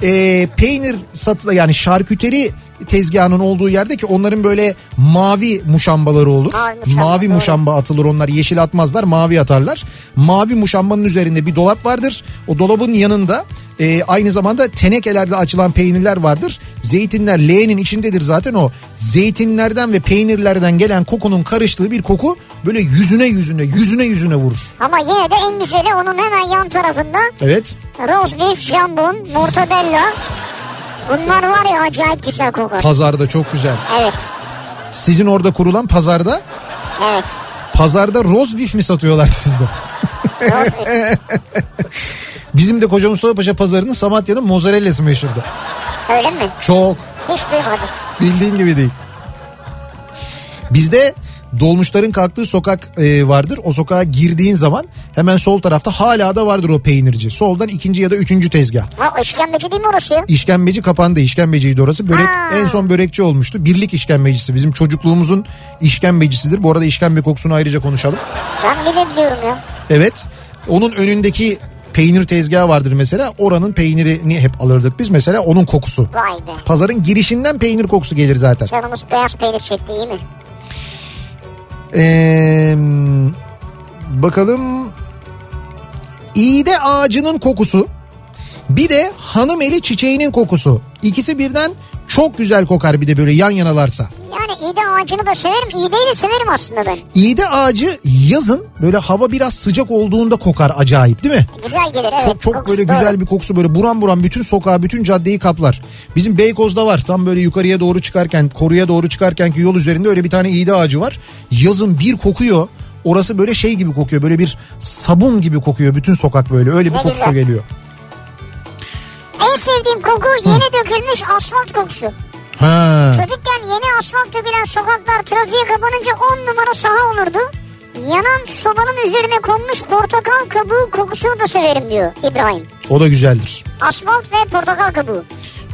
E, peynir satılan yani şarküteri tezgahının olduğu yerde ki onların böyle mavi muşambaları olur. Mavi muşamba, mavi doğru. muşamba atılır onlar yeşil atmazlar mavi atarlar. Mavi muşambanın üzerinde bir dolap vardır. O dolabın yanında e, aynı zamanda tenekelerde açılan peynirler vardır. Zeytinler leğenin içindedir zaten o. Zeytinlerden ve peynirlerden gelen kokunun karıştığı bir koku böyle yüzüne yüzüne yüzüne yüzüne vurur. Ama yine de en güzeli onun hemen yan tarafında Evet. Roast beef, jambon, mortadella. Bunlar var ya acayip güzel kokar. Pazarda çok güzel. Evet. Sizin orada kurulan pazarda Evet. pazarda roast beef mi satıyorlar sizde? Roast [laughs] beef. Bizim de Koca Mustafa Paşa pazarının Samatya'nın mozzarellası meşhurdu. Öyle mi? Çok. Hiç duymadım. Bildiğin gibi değil. Bizde dolmuşların kalktığı sokak e, vardır. O sokağa girdiğin zaman hemen sol tarafta hala da vardır o peynirci. Soldan ikinci ya da üçüncü tezgah. Ha işkembeci değil mi orası? İşkembeci kapandı. İşkembeciydi orası. Börek Ha. en son börekçi olmuştu. Birlik işkembecisi. Bizim çocukluğumuzun işkembecisidir. Bu arada işkembe kokusunu ayrıca konuşalım. Ben bile biliyorum ya. Evet. Onun önündeki peynir tezgahı vardır mesela. Oranın peynirini hep alırdık biz. Mesela onun kokusu. Vay be. Pazarın girişinden peynir kokusu gelir zaten. Canımız beyaz peynir çekti iyi mi? Ee, bakalım. İğde ağacının kokusu. Bir de hanım eli çiçeğinin kokusu. İkisi birden çok güzel kokar bir de böyle yan yanalarsa. Yani iğde ağacını da severim. İğdeyi de severim aslında ben. İğde ağacı yazın böyle hava biraz sıcak olduğunda kokar acayip değil mi? Güzel gelir evet. çok çok kokusu böyle doğru. güzel bir kokusu böyle buram buram bütün sokağı bütün caddeyi kaplar. Bizim Beykoz'da var tam böyle yukarıya doğru çıkarken koruya doğru çıkarken ki yol üzerinde öyle bir tane iğde ağacı var. Yazın bir kokuyor. Orası böyle şey gibi kokuyor böyle bir sabun gibi kokuyor bütün sokak böyle öyle bir Ne kokusu güzel. geliyor. En sevdiğim koku yeni dökülmüş asfalt kokusu. Ha. Çocukken yeni asfalt dökülen sokaklar trafiğe kapanınca 10 numara saha olurdu. Yanan sobanın üzerine konmuş portakal kabuğu kokusunu da severim diyor İbrahim. O da güzeldir. Asfalt ve portakal kabuğu.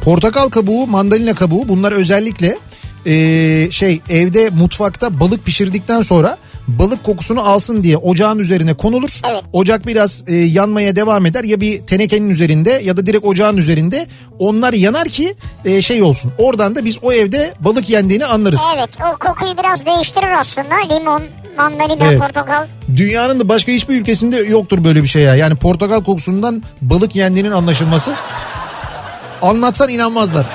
Portakal kabuğu, mandalina kabuğu bunlar özellikle eee, şey evde mutfakta balık pişirdikten sonra balık kokusunu alsın diye ocağın üzerine konulur. Evet. Ocak biraz e, yanmaya devam eder ya bir tenekenin üzerinde ya da direkt ocağın üzerinde onlar yanar ki e, şey olsun. Oradan da biz o evde balık yendiğini anlarız. Evet o kokuyu biraz değiştirir aslında. Limon, mandalina, Evet. portakal. Dünyanın da başka hiçbir ülkesinde yoktur böyle bir şey ya. Yani portakal kokusundan balık yendiğinin anlaşılması. Anlatsan inanmazlar.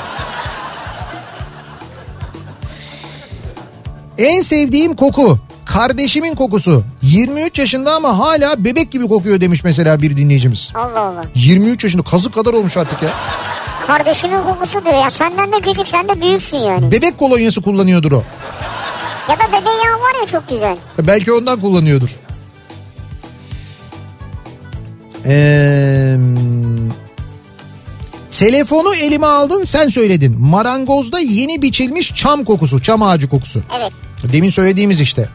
En sevdiğim koku kardeşimin kokusu. 23 yaşında ama hala bebek gibi kokuyor demiş mesela bir dinleyicimiz. Allah Allah. 23 yaşında kazık kadar olmuş artık ya. Kardeşimin kokusu diyor ya senden de küçük sen de büyüksün yani. Bebek kolonyası kullanıyordur o. Ya da bebe yağı var ya çok güzel. Belki ondan kullanıyordur. Ee, telefonu elime aldın sen söyledin. Marangozda yeni biçilmiş çam kokusu, çam ağacı kokusu. Evet. Demin söylediğimiz işte.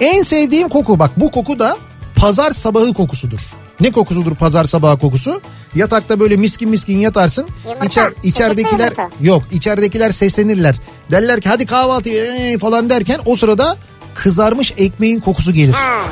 En sevdiğim koku bak bu koku da pazar sabahı kokusudur. Ne kokusudur pazar sabahı kokusu? Yatakta böyle miskin miskin yatarsın. Yumurta, İçer, içeridekiler yok içeridekiler seslenirler. Derler ki hadi kahvaltı ee, falan derken o sırada kızarmış ekmeğin kokusu gelir. Ha.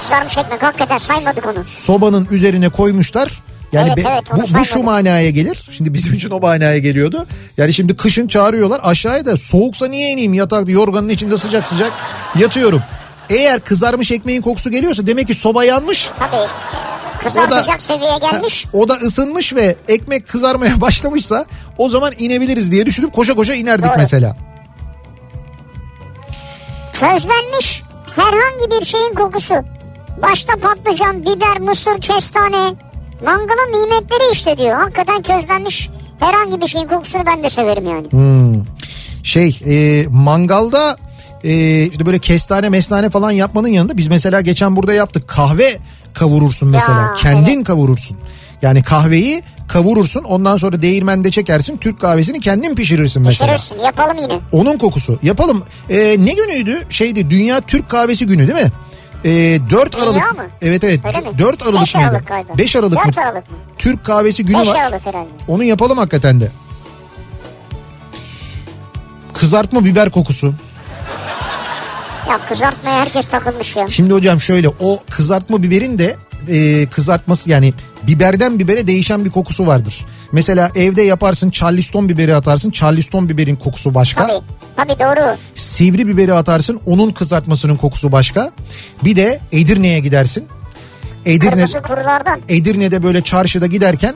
Kızarmış ekmek hakikaten saymadık onu. Sobanın üzerine koymuşlar. Yani Evet, be- evet, bu, bu şu manaya gelir. Şimdi bizim için o manaya geliyordu. Yani şimdi kışın çağırıyorlar aşağıya da soğuksa niye ineyim yatakta yorganın içinde sıcak sıcak yatıyorum. Eğer kızarmış ekmeğin kokusu geliyorsa demek ki soba yanmış. Tabii. Kızartacak seviyeye gelmiş. Ha, o da ısınmış ve ekmek kızarmaya [laughs] başlamışsa o zaman inebiliriz diye düşünüp koşa koşa inerdik Doğru. mesela. Közlenmiş herhangi bir şeyin kokusu. Başta patlıcan, biber, mısır, kestane. Mangalın nimetleri işte diyor. Hakikaten közlenmiş herhangi bir şeyin kokusunu ben de severim yani. Şey e, mangalda e, işte böyle kestane mesnane falan yapmanın yanında biz mesela geçen burada yaptık kahve kavurursun mesela Ya, kendin evet. kavurursun. Yani kahveyi kavurursun ondan sonra değirmende çekersin Türk kahvesini kendin pişirirsin mesela. Pişirirsin yapalım yine. Onun kokusu yapalım. E, ne günüydü şeydi Dünya Türk Kahvesi günü değil mi? E, 4 Dünya Aralık. mı? Evet evet Öyle mi? 4 Aralık Beş mıydı? Aralık galiba. 5 Aralık mı? Dört Aralık mı? Türk Kahvesi günü 5 var. Aralık herhalde. Onu yapalım hakikaten de. Kızartma biber kokusu. Ya kızartmaya herkes takılmış ya. Şimdi hocam şöyle o kızartma biberin de e, kızartması yani biberden bibere değişen bir kokusu vardır. Mesela evde yaparsın charleston biberi atarsın charleston biberin kokusu başka. Tabii. Tabii doğru. Sivri biberi atarsın onun kızartmasının kokusu başka. Bir de Edirne'ye gidersin. Edirne. Edirne'de böyle çarşıda giderken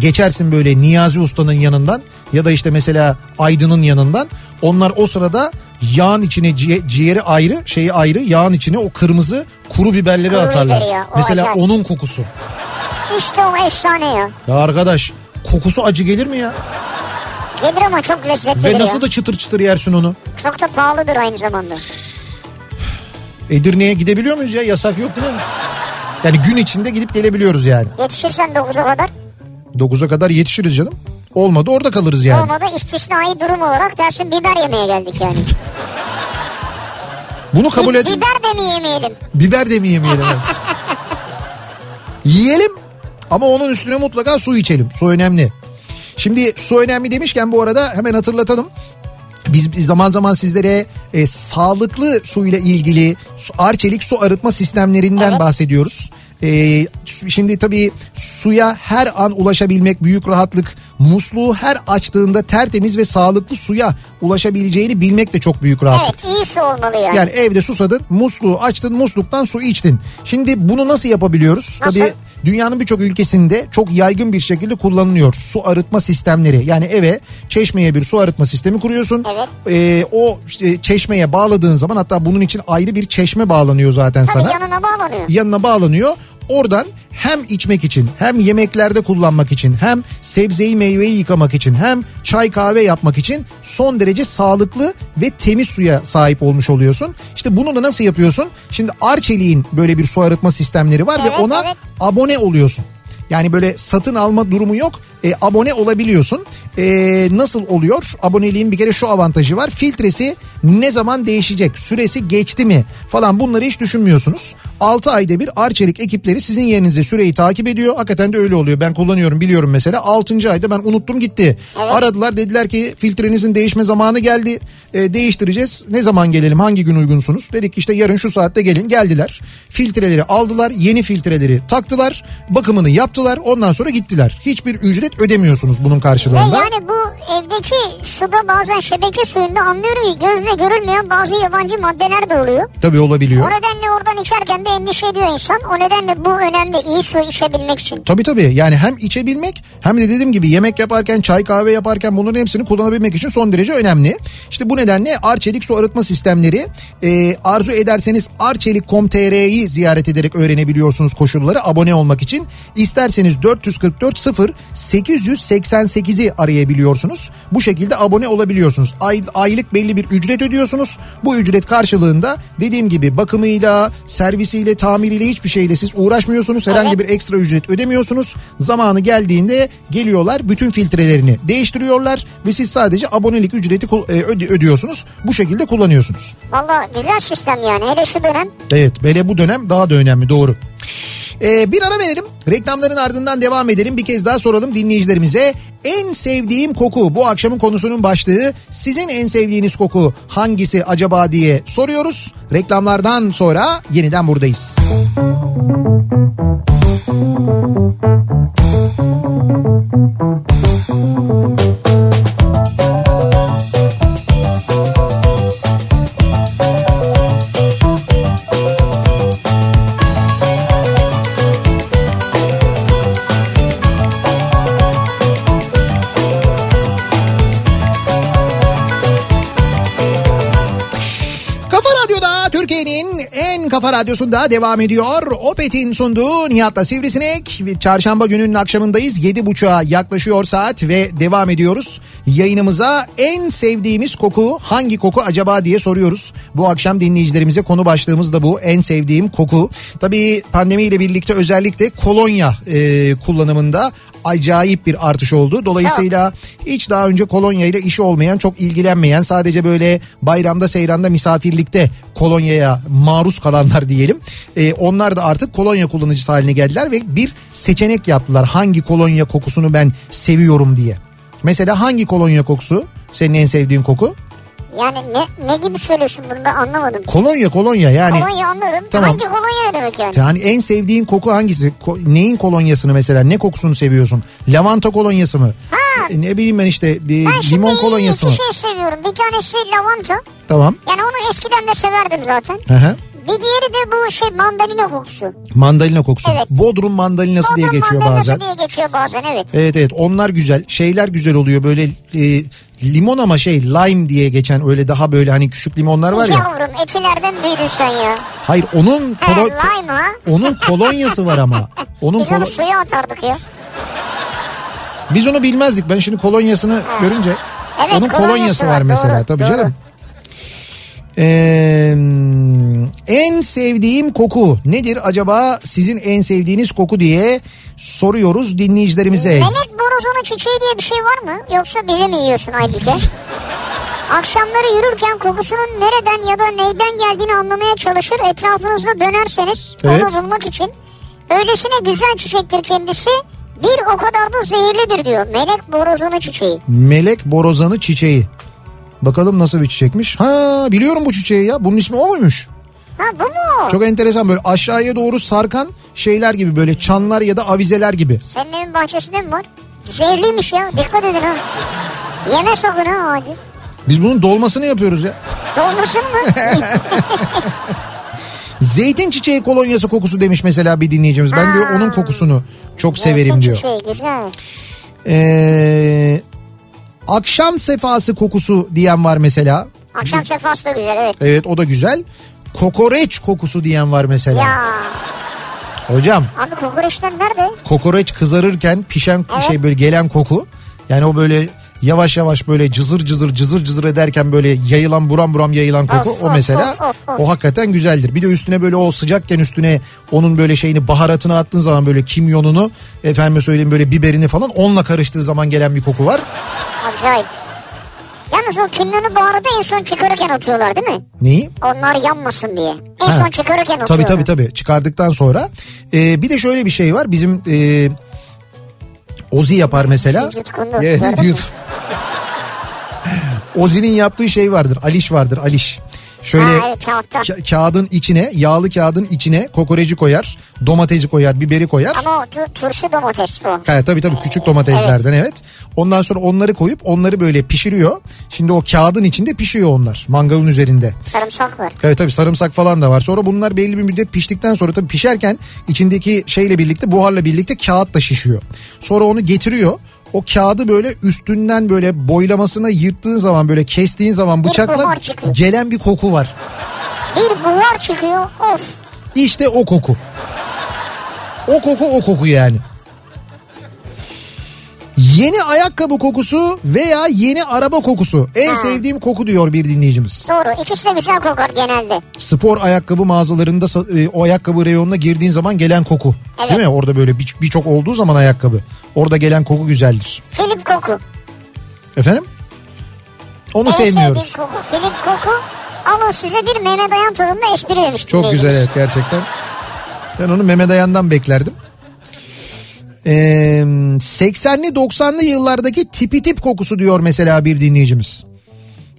geçersin böyle Niyazi Usta'nın yanından ya da işte mesela Aydın'ın yanından. Onlar o sırada yağın içine ciğe- ciğeri ayrı şeyi ayrı yağın içine o kırmızı kuru biberleri Kuru atarlar. biberi ya, mesela acayip. onun kokusu. İşte o efsane ya. Ya arkadaş kokusu acı gelir mi ya? Gelir ama çok lezzetlidir Ve ya. nasıl da çıtır çıtır yersin onu. Çok da pahalıdır aynı zamanda. Edirne'ye gidebiliyor muyuz ya? Yasak yok değil mi? Yani gün içinde gidip gelebiliyoruz yani. Yetişirsen 9'a kadar. 9'a kadar yetişiriz canım. Olmadı orada kalırız yani. Olmadı istisnai durum olarak dersin biber yemeye geldik yani. [laughs] Bunu kabul Bi- et. biber de mi yemeyelim? Biber de mi yemeyelim? [laughs] Yiyelim ama onun üstüne mutlaka su içelim. Su önemli. Şimdi su önemli demişken bu arada hemen hatırlatalım. Biz zaman zaman sizlere e, sağlıklı suyla ilgili arçelik su arıtma sistemlerinden Evet. bahsediyoruz. E, şimdi tabii suya her an ulaşabilmek büyük rahatlık. Musluğu her açtığında tertemiz ve sağlıklı suya ulaşabileceğini bilmek de çok büyük rahatlık. Evet iyi su olmalı yani. Yani evde susadın, musluğu açtın, musluktan su içtin. Şimdi bunu nasıl yapabiliyoruz? Nasıl? Tabii dünyanın birçok ülkesinde çok yaygın bir şekilde kullanılıyor su arıtma sistemleri. Yani eve çeşmeye bir su arıtma sistemi kuruyorsun. Evet. Ee, o çeşmeye bağladığın zaman hatta bunun için ayrı bir çeşme bağlanıyor zaten Tabii sana. yanına bağlanıyor. Yanına bağlanıyor. Oradan hem içmek için hem yemeklerde kullanmak için hem sebzeyi meyveyi yıkamak için hem çay kahve yapmak için son derece sağlıklı ve temiz suya sahip olmuş oluyorsun. İşte bunu da nasıl yapıyorsun? Şimdi Arçelik'in böyle bir su arıtma sistemleri var ve Evet, ona evet. abone oluyorsun. Yani böyle satın alma durumu yok. E, abone olabiliyorsun. E, nasıl oluyor? Aboneliğin bir kere şu avantajı var. Filtresi ne zaman değişecek? Süresi geçti mi? Falan bunları hiç düşünmüyorsunuz. 6 ayda bir Arçelik ekipleri sizin yerinize süreyi takip ediyor. Hakikaten de öyle oluyor. Ben kullanıyorum biliyorum mesela. 6. ayda ben unuttum gitti. Aradılar dediler ki filtrenizin değişme zamanı geldi. E, değiştireceğiz. Ne zaman gelelim? Hangi gün uygunsunuz? Dedik işte yarın şu saatte gelin. Geldiler. Filtreleri aldılar. Yeni filtreleri taktılar. Bakımını yaptılar. Ondan sonra gittiler. Hiçbir ücret ödemiyorsunuz bunun Ve karşılığında. yani bu evdeki suda bazen şebeke suyunda anlıyorum ki gözle görülmeyen bazı yabancı maddeler de oluyor. Tabii olabiliyor. O nedenle oradan içerken de endişe ediyor insan. O nedenle bu önemli iyi su içebilmek için. Tabii tabii yani hem içebilmek hem de dediğim gibi yemek yaparken çay kahve yaparken bunların hepsini kullanabilmek için son derece önemli. İşte bu nedenle Arçelik su arıtma sistemleri e, arzu ederseniz arçelik.com.tr'yi ziyaret ederek öğrenebiliyorsunuz koşulları abone olmak için. İsterseniz 444 0 888'i arayabiliyorsunuz. Bu şekilde abone olabiliyorsunuz. Ay, aylık belli bir ücret ödüyorsunuz. Bu ücret karşılığında dediğim gibi bakımıyla, servisiyle, tamiriyle hiçbir şeyle siz uğraşmıyorsunuz. Herhangi bir ekstra ücret ödemiyorsunuz. Zamanı geldiğinde geliyorlar bütün filtrelerini değiştiriyorlar ve siz sadece abonelik ücreti e, ödüyorsunuz. Bu şekilde kullanıyorsunuz. Valla güzel sistem yani hele şu dönem. Evet böyle bu dönem daha da önemli doğru. Ee, bir ara verelim. Reklamların ardından devam edelim. Bir kez daha soralım dinleyicilerimize. En sevdiğim koku bu akşamın konusunun başlığı. Sizin en sevdiğiniz koku hangisi acaba diye soruyoruz. Reklamlardan sonra yeniden buradayız. Kafa kafa radyosunda devam ediyor. Opet'in sunduğu Nihat'la Sivrisinek. Çarşamba gününün akşamındayız. 7.30'a yaklaşıyor saat ve devam ediyoruz. Yayınımıza en sevdiğimiz koku hangi koku acaba diye soruyoruz. Bu akşam dinleyicilerimize konu başlığımız da bu. En sevdiğim koku. Tabii pandemiyle birlikte özellikle kolonya e, kullanımında acayip bir artış oldu. Dolayısıyla hiç daha önce kolonya ile işi olmayan, çok ilgilenmeyen, sadece böyle bayramda, seyranda, misafirlikte kolonyaya maruz kalanlar diyelim. Ee, onlar da artık kolonya kullanıcısı haline geldiler ve bir seçenek yaptılar. Hangi kolonya kokusunu ben seviyorum diye. Mesela hangi kolonya kokusu senin en sevdiğin koku? Yani ne, ne gibi söylüyorsun bunu ben anlamadım. Kolonya kolonya yani. Kolonya anladım. Tamam. Hangi kolonya ne demek yani? Yani en sevdiğin koku hangisi? Ko- neyin kolonyasını mesela? Ne kokusunu seviyorsun? Lavanta kolonyası mı? Ha. E, Ne bileyim ben işte bir Ben şimdi limon kolonyası mı? iki şey seviyorum. Bir tanesi lavanta. Tamam. Yani onu eskiden de severdim zaten. Hı hı. Bir diğeri de bu şey mandalina kokusu. Mandalina kokusu. Evet. Bodrum mandalinası diye Bodrum geçiyor mandalinası bazen. diye geçiyor bazen evet. Evet evet onlar güzel. Şeyler güzel oluyor böyle e, limon ama şey lime diye geçen öyle daha böyle hani küçük limonlar var ya. Yavrum etilerden büyüdün sen ya. Hayır onun He kolo- lime ha. onun kolonyası var ama. [laughs] Onun Biz onu suya atardık ya. biz onu bilmezdik. Ben şimdi kolonyasını görünce Evet, onun kolonyası, var, mesela doğru, tabii doğru. canım. Ee, en sevdiğim koku nedir acaba sizin en sevdiğiniz koku diye soruyoruz dinleyicilerimize. Melek borozonu çiçeği diye bir şey var mı? Yoksa bize mi yiyorsun Aybüke? Akşamları yürürken kokusunun nereden ya da neyden geldiğini anlamaya çalışır etrafınızda dönerseniz Evet. onu bulmak için. Öylesine güzel çiçektir kendisi bir o kadar da zehirlidir diyor. Melek borozonu çiçeği. Melek borozanı çiçeği. Bakalım nasıl bir çiçekmiş. Ha biliyorum bu çiçeği ya. Bunun ismi o muymuş? Ha bu mu? Çok enteresan böyle aşağıya doğru sarkan şeyler gibi böyle çanlar ya da avizeler gibi. Senin evin bahçesinde mi var? Zehirliymiş ya dikkat edin ha. Yeme sakın ha ağacı. Biz bunun dolmasını yapıyoruz ya. Dolmasın mı? [laughs] Zeytin çiçeği kolonyası kokusu demiş mesela bir dinleyicimiz. Ben diyor onun kokusunu çok severim Zeytin diyor. Çiçeği güzel. Ee, akşam sefası kokusu diyen var mesela. Akşam sefası da güzel evet. Evet o da güzel. Kokoreç kokusu diyen var mesela. Ya Hocam abi kokoreçler nerede? kokoreç kızarırken pişen Evet. şey böyle gelen koku. Yani o böyle yavaş yavaş böyle cızır cızır cızır cızır ederken böyle yayılan buram buram yayılan koku Of, o mesela of, of, of. o hakikaten güzeldir. Bir de üstüne böyle o sıcakken üstüne onun böyle şeyini baharatını attığın zaman böyle kimyonunu efendime söyleyeyim böyle biberini falan onunla karıştığı zaman gelen bir koku var. Acayip. Yalnız o kimyonu bu arada en son çıkarırken atıyorlar değil mi? Neyi? Onlar yanmasın diye. En Ha. son çıkarırken atıyorlar. Tabii tabii tabii çıkardıktan sonra. Ee, bir de şöyle bir şey var bizim e, Ozi yapar mesela. Yutkundu. [laughs] Yut. Ozi'nin yaptığı şey vardır. Aliş vardır. Aliş. Şöyle Ha, evet, kağıtta. ka- kağıdın içine, yağlı kağıdın içine kokoreci koyar, domatesi koyar, biberi koyar. Ama o tu- turşu domates bu. Ha, tabii tabii küçük domateslerden evet. Ondan sonra onları koyup onları böyle pişiriyor. Şimdi o kağıdın içinde pişiyor onlar mangalın üzerinde. Sarımsak var. Evet tabii sarımsak falan da var. Sonra bunlar belli bir müddet piştikten sonra tabii pişerken içindeki şeyle birlikte buharla birlikte kağıt da şişiyor. Sonra onu getiriyor. O kağıdı böyle üstünden böyle boylamasına yırttığın zaman böyle kestiğin zaman bıçakla çıkıyor. gelen bir koku var. Bir buhar çıkıyor. Of. İşte o koku. O koku o koku yani. Yeni ayakkabı kokusu veya yeni araba kokusu. En Ha. sevdiğim koku diyor bir dinleyicimiz. Doğru. İkisi de güzel kokar genelde. spor ayakkabı mağazalarında e, o ayakkabı reyonuna girdiğin zaman gelen koku. Evet. Değil mi? Orada böyle bir- birçok olduğu zaman ayakkabı. Orada gelen koku güzeldir. Filip koku. Efendim? Onu en sevmiyoruz. sevdiğim koku. Filip koku. Alın size bir Mehmet Ayan tadında espri demiş Çok güzel evet gerçekten. Ben onu Mehmet Ayan'dan beklerdim. Ee, 80'li 90'lı yıllardaki tipi tip kokusu diyor mesela bir dinleyicimiz.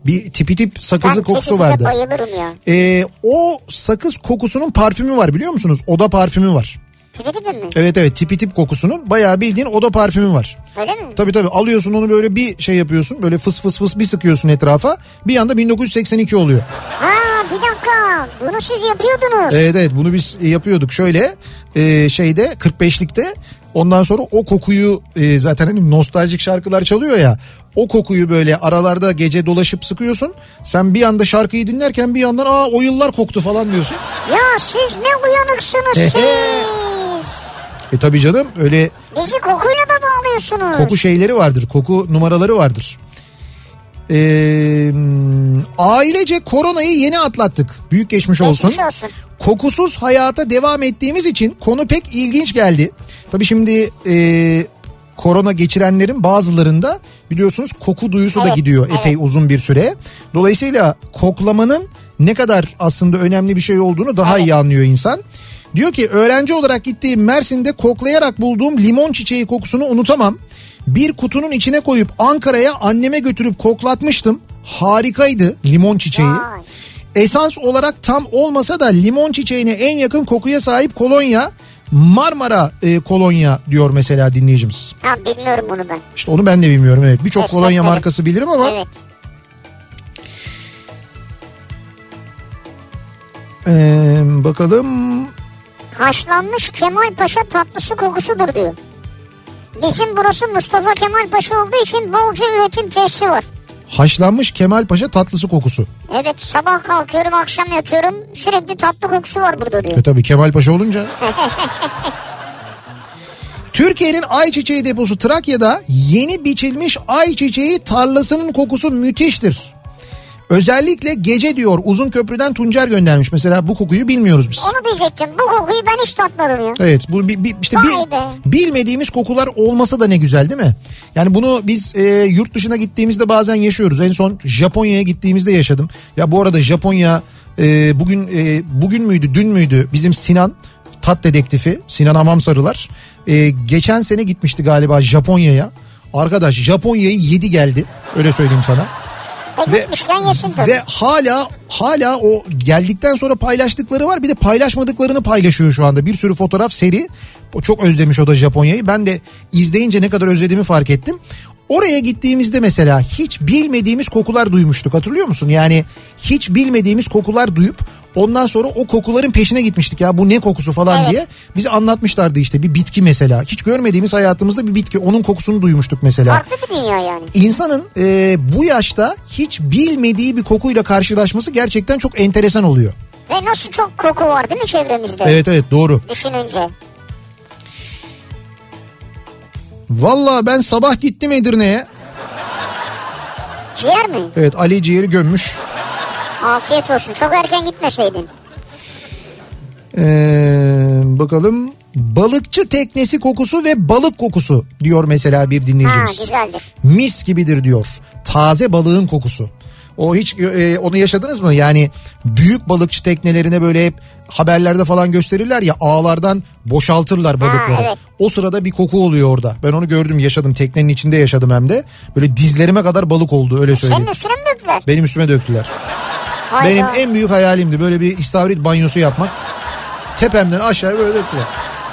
Bir tipi tip sakızı Ben kokusu vardı. bayılırım ya. Ee, o sakız kokusunun parfümü var biliyor musunuz? Oda parfümü var. Tipi tipi mi? Evet evet tipi tip kokusunun bayağı bildiğin oda parfümü var. Öyle mi? Tabii tabii alıyorsun onu böyle bir şey yapıyorsun böyle fıs fıs fıs bir sıkıyorsun etrafa bir anda 1982 oluyor. Ha bir dakika. Bunu siz yapıyordunuz. Evet evet bunu biz yapıyorduk şöyle e, şeyde 45'likte ondan sonra o kokuyu e, zaten hani nostaljik şarkılar çalıyor ya o kokuyu böyle aralarda gece dolaşıp sıkıyorsun. Sen bir anda şarkıyı dinlerken bir yandan aa o yıllar koktu falan diyorsun. Ya siz ne uyanıksınız siz. E tabii canım öyle Bizi kokuyla da bağlıyorsunuz. koku şeyleri vardır koku numaraları vardır. Ee, ailece koronayı yeni atlattık. Büyük geçmiş olsun. Geçmiş olsun. Kokusuz hayata devam ettiğimiz için konu pek ilginç geldi. Tabii şimdi e, korona geçirenlerin bazılarında biliyorsunuz koku duyusu da Evet, gidiyor evet. epey uzun bir süre. Dolayısıyla koklamanın ne kadar aslında önemli bir şey olduğunu daha iyi anlıyor insan. Diyor ki öğrenci olarak gittiğim Mersin'de koklayarak bulduğum limon çiçeği kokusunu unutamam. Bir kutunun içine koyup Ankara'ya anneme götürüp koklatmıştım. Harikaydı limon çiçeği. Vay. Esans olarak tam olmasa da limon çiçeğine en yakın kokuya sahip kolonya Marmara e, kolonya diyor mesela dinleyicimiz. Ha bilmiyorum bunu ben. İşte onu ben de bilmiyorum evet. Birçok kolonya markası bilirim ama Evet. e, bakalım Haşlanmış Kemal Paşa tatlısı kokusudur diyor. Bizim burası Mustafa Kemal Paşa olduğu için bolca üretim tesisi var. Haşlanmış Kemal Paşa tatlısı kokusu. Evet sabah kalkıyorum akşam yatıyorum sürekli tatlı kokusu var burada diyor. E tabii Kemal Paşa olunca. [laughs] Türkiye'nin ayçiçeği deposu Trakya'da yeni biçilmiş ayçiçeği tarlasının kokusu müthiştir. Özellikle gece diyor uzun köprüden Tuncer göndermiş. Mesela bu kokuyu bilmiyoruz biz. Onu diyecektim bu kokuyu ben hiç tatmadım ya. Evet bu bi- bi- işte bi- bilmediğimiz kokular olmasa da ne güzel değil mi? Yani bunu biz e, yurt dışına gittiğimizde bazen yaşıyoruz. En son Japonya'ya gittiğimizde yaşadım. Ya bu arada Japonya e, bugün e, bugün müydü dün müydü bizim Sinan tat dedektifi Sinan Amamsarılar e, geçen sene gitmişti galiba Japonya'ya. Arkadaş Japonya'yı yedi geldi öyle söyleyeyim sana. E Ve, gitmişken yesin tabii. ve hala hala o geldikten sonra paylaştıkları var bir de paylaşmadıklarını paylaşıyor şu anda. Bir sürü fotoğraf seri. O çok özlemiş o da Japonya'yı. Ben de izleyince ne kadar özlediğimi fark ettim. Oraya gittiğimizde mesela hiç bilmediğimiz kokular duymuştuk hatırlıyor musun? Yani hiç bilmediğimiz kokular duyup ondan sonra o kokuların peşine gitmiştik ya bu ne kokusu falan Evet. diye. Bize anlatmışlardı işte bir bitki mesela. Hiç görmediğimiz hayatımızda bir bitki onun kokusunu duymuştuk mesela. Farklı bir dünya yani. İnsanın e, bu yaşta hiç bilmediği bir kokuyla karşılaşması gerçekten çok enteresan oluyor. Ve nasıl çok koku var değil mi çevremizde? Evet evet doğru. Düşününce. Valla ben sabah gittim Edirne'ye. Ciğer mi? Evet Ali ciğeri gömmüş. Afiyet olsun. Çok erken gitmeseydin. Ee, bakalım balıkçı teknesi kokusu ve balık kokusu diyor mesela bir Ha dinleyicimiz. güzeldir. Mis gibidir diyor. Taze balığın kokusu. O hiç e, onu yaşadınız mı? Yani büyük balıkçı teknelerine böyle hep haberlerde falan gösterirler ya ağlardan boşaltırlar balıkları. evet. O sırada bir koku oluyor orada. Ben onu gördüm yaşadım teknenin içinde yaşadım hem de. Böyle dizlerime kadar balık oldu öyle söyleyeyim. Senin üstüne mi döktüler? Benim üstüme döktüler. Hayda. Benim en büyük hayalimdi böyle bir istavrit banyosu yapmak. Tepemden aşağıya böyle döktüler.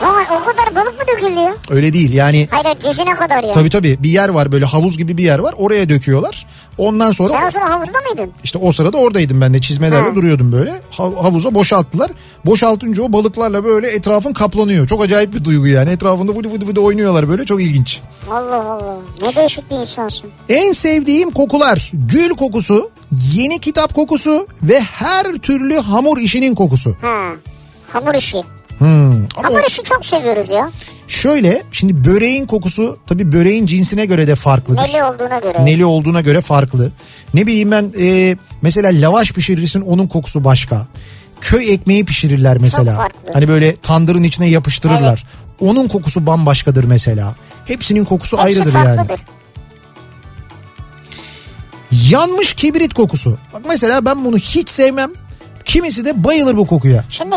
Vay o kadar balık mı dökülüyor? Öyle değil yani Hayır dizine kadar ya. tabii tabii bir yer var böyle havuz gibi bir yer var oraya döküyorlar. Ondan sonra Sen o sıra havuzda mıydın? işte o sırada oradaydım ben de çizmelerle Ha. duruyordum böyle. Ha- havuza boşalttılar. Boşaltınca o balıklarla böyle etrafın kaplanıyor. Çok acayip bir duygu yani. Etrafında vıdı vıdı vıdı oynuyorlar böyle çok ilginç. Allah Allah. Ne değişik bir insansın. En sevdiğim kokular gül kokusu, yeni kitap kokusu ve her türlü hamur işinin kokusu. Ha. Hamur işi. Hmm. Ama Hamur işi çok seviyoruz ya. Şöyle şimdi böreğin kokusu tabii böreğin cinsine göre de farklıdır. Neli olduğuna göre. Neli olduğuna göre farklı. Ne bileyim ben e, mesela lavaş pişirirsin onun kokusu başka. Köy ekmeği pişirirler mesela. Hani böyle tandırın içine yapıştırırlar. Onun kokusu bambaşkadır mesela. Hepsinin kokusu Hepsi ayrıdır yani. farklıdır. Yanmış kibrit kokusu. Bak mesela ben bunu hiç sevmem. Kimisi de bayılır bu kokuya. Şimdi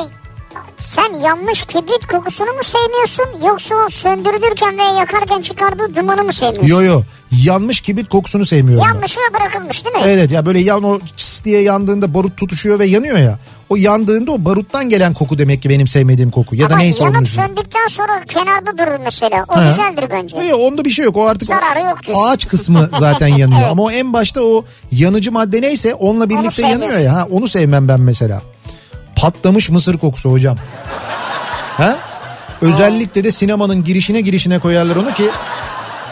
Sen yanmış kibrit kokusunu mu sevmiyorsun yoksa o söndürülürken ve yakarken çıkardığı dumanı mı sevmiyorsun? Yo yo yanmış kibrit kokusunu sevmiyorum. Yanmış ve bırakılmış değil mi? Evet ya böyle yan o çıs diye yandığında barut tutuşuyor ve yanıyor ya. O yandığında o baruttan gelen koku demek ki benim sevmediğim koku. Ya da Ama neyse onun yanıp yüzünden. söndükten sonra kenarda durur mesela. O Ha. güzeldir bence. Yok onda bir şey yok. O artık Zararı yok diyorsun. ağaç kısmı [laughs] zaten yanıyor. Evet. Ama o en başta o yanıcı madde neyse onunla birlikte yanıyor ya. Ha, onu sevmem ben mesela. Patlamış mısır kokusu hocam. Ha? Özellikle de sinemanın girişine girişine koyarlar onu ki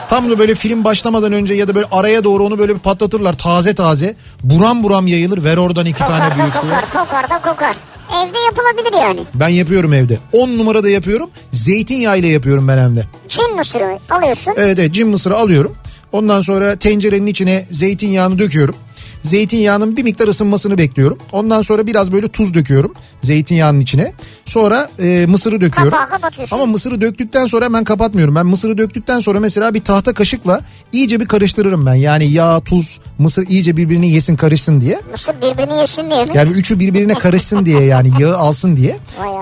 tam da böyle film başlamadan önce ya da böyle araya doğru onu böyle bir patlatırlar taze taze. Buram buram yayılır ver oradan iki Kokar tane da büyük kokar, kokar da kokar. Evde yapılabilir yani. Ben yapıyorum evde. 10 numarada yapıyorum. Zeytinyağıyla yapıyorum ben hem de. Çin mısırı alıyorsun. Evet evet cin mısırı alıyorum. Ondan sonra tencerenin içine zeytinyağını döküyorum. Zeytinyağının bir miktar ısınmasını bekliyorum. Ondan sonra biraz böyle tuz döküyorum zeytinyağının içine. Sonra e, mısırı döküyorum. Kapağı kapatıyorsun. Ama mısırı döktükten sonra hemen kapatmıyorum. Ben mısırı döktükten sonra mesela bir tahta kaşıkla iyice bir karıştırırım ben. Yani yağ, tuz, mısır iyice birbirini yesin karışsın diye. Mısır birbirini yesin diye mi? Yani üçü birbirine karışsın diye yani yağı alsın diye.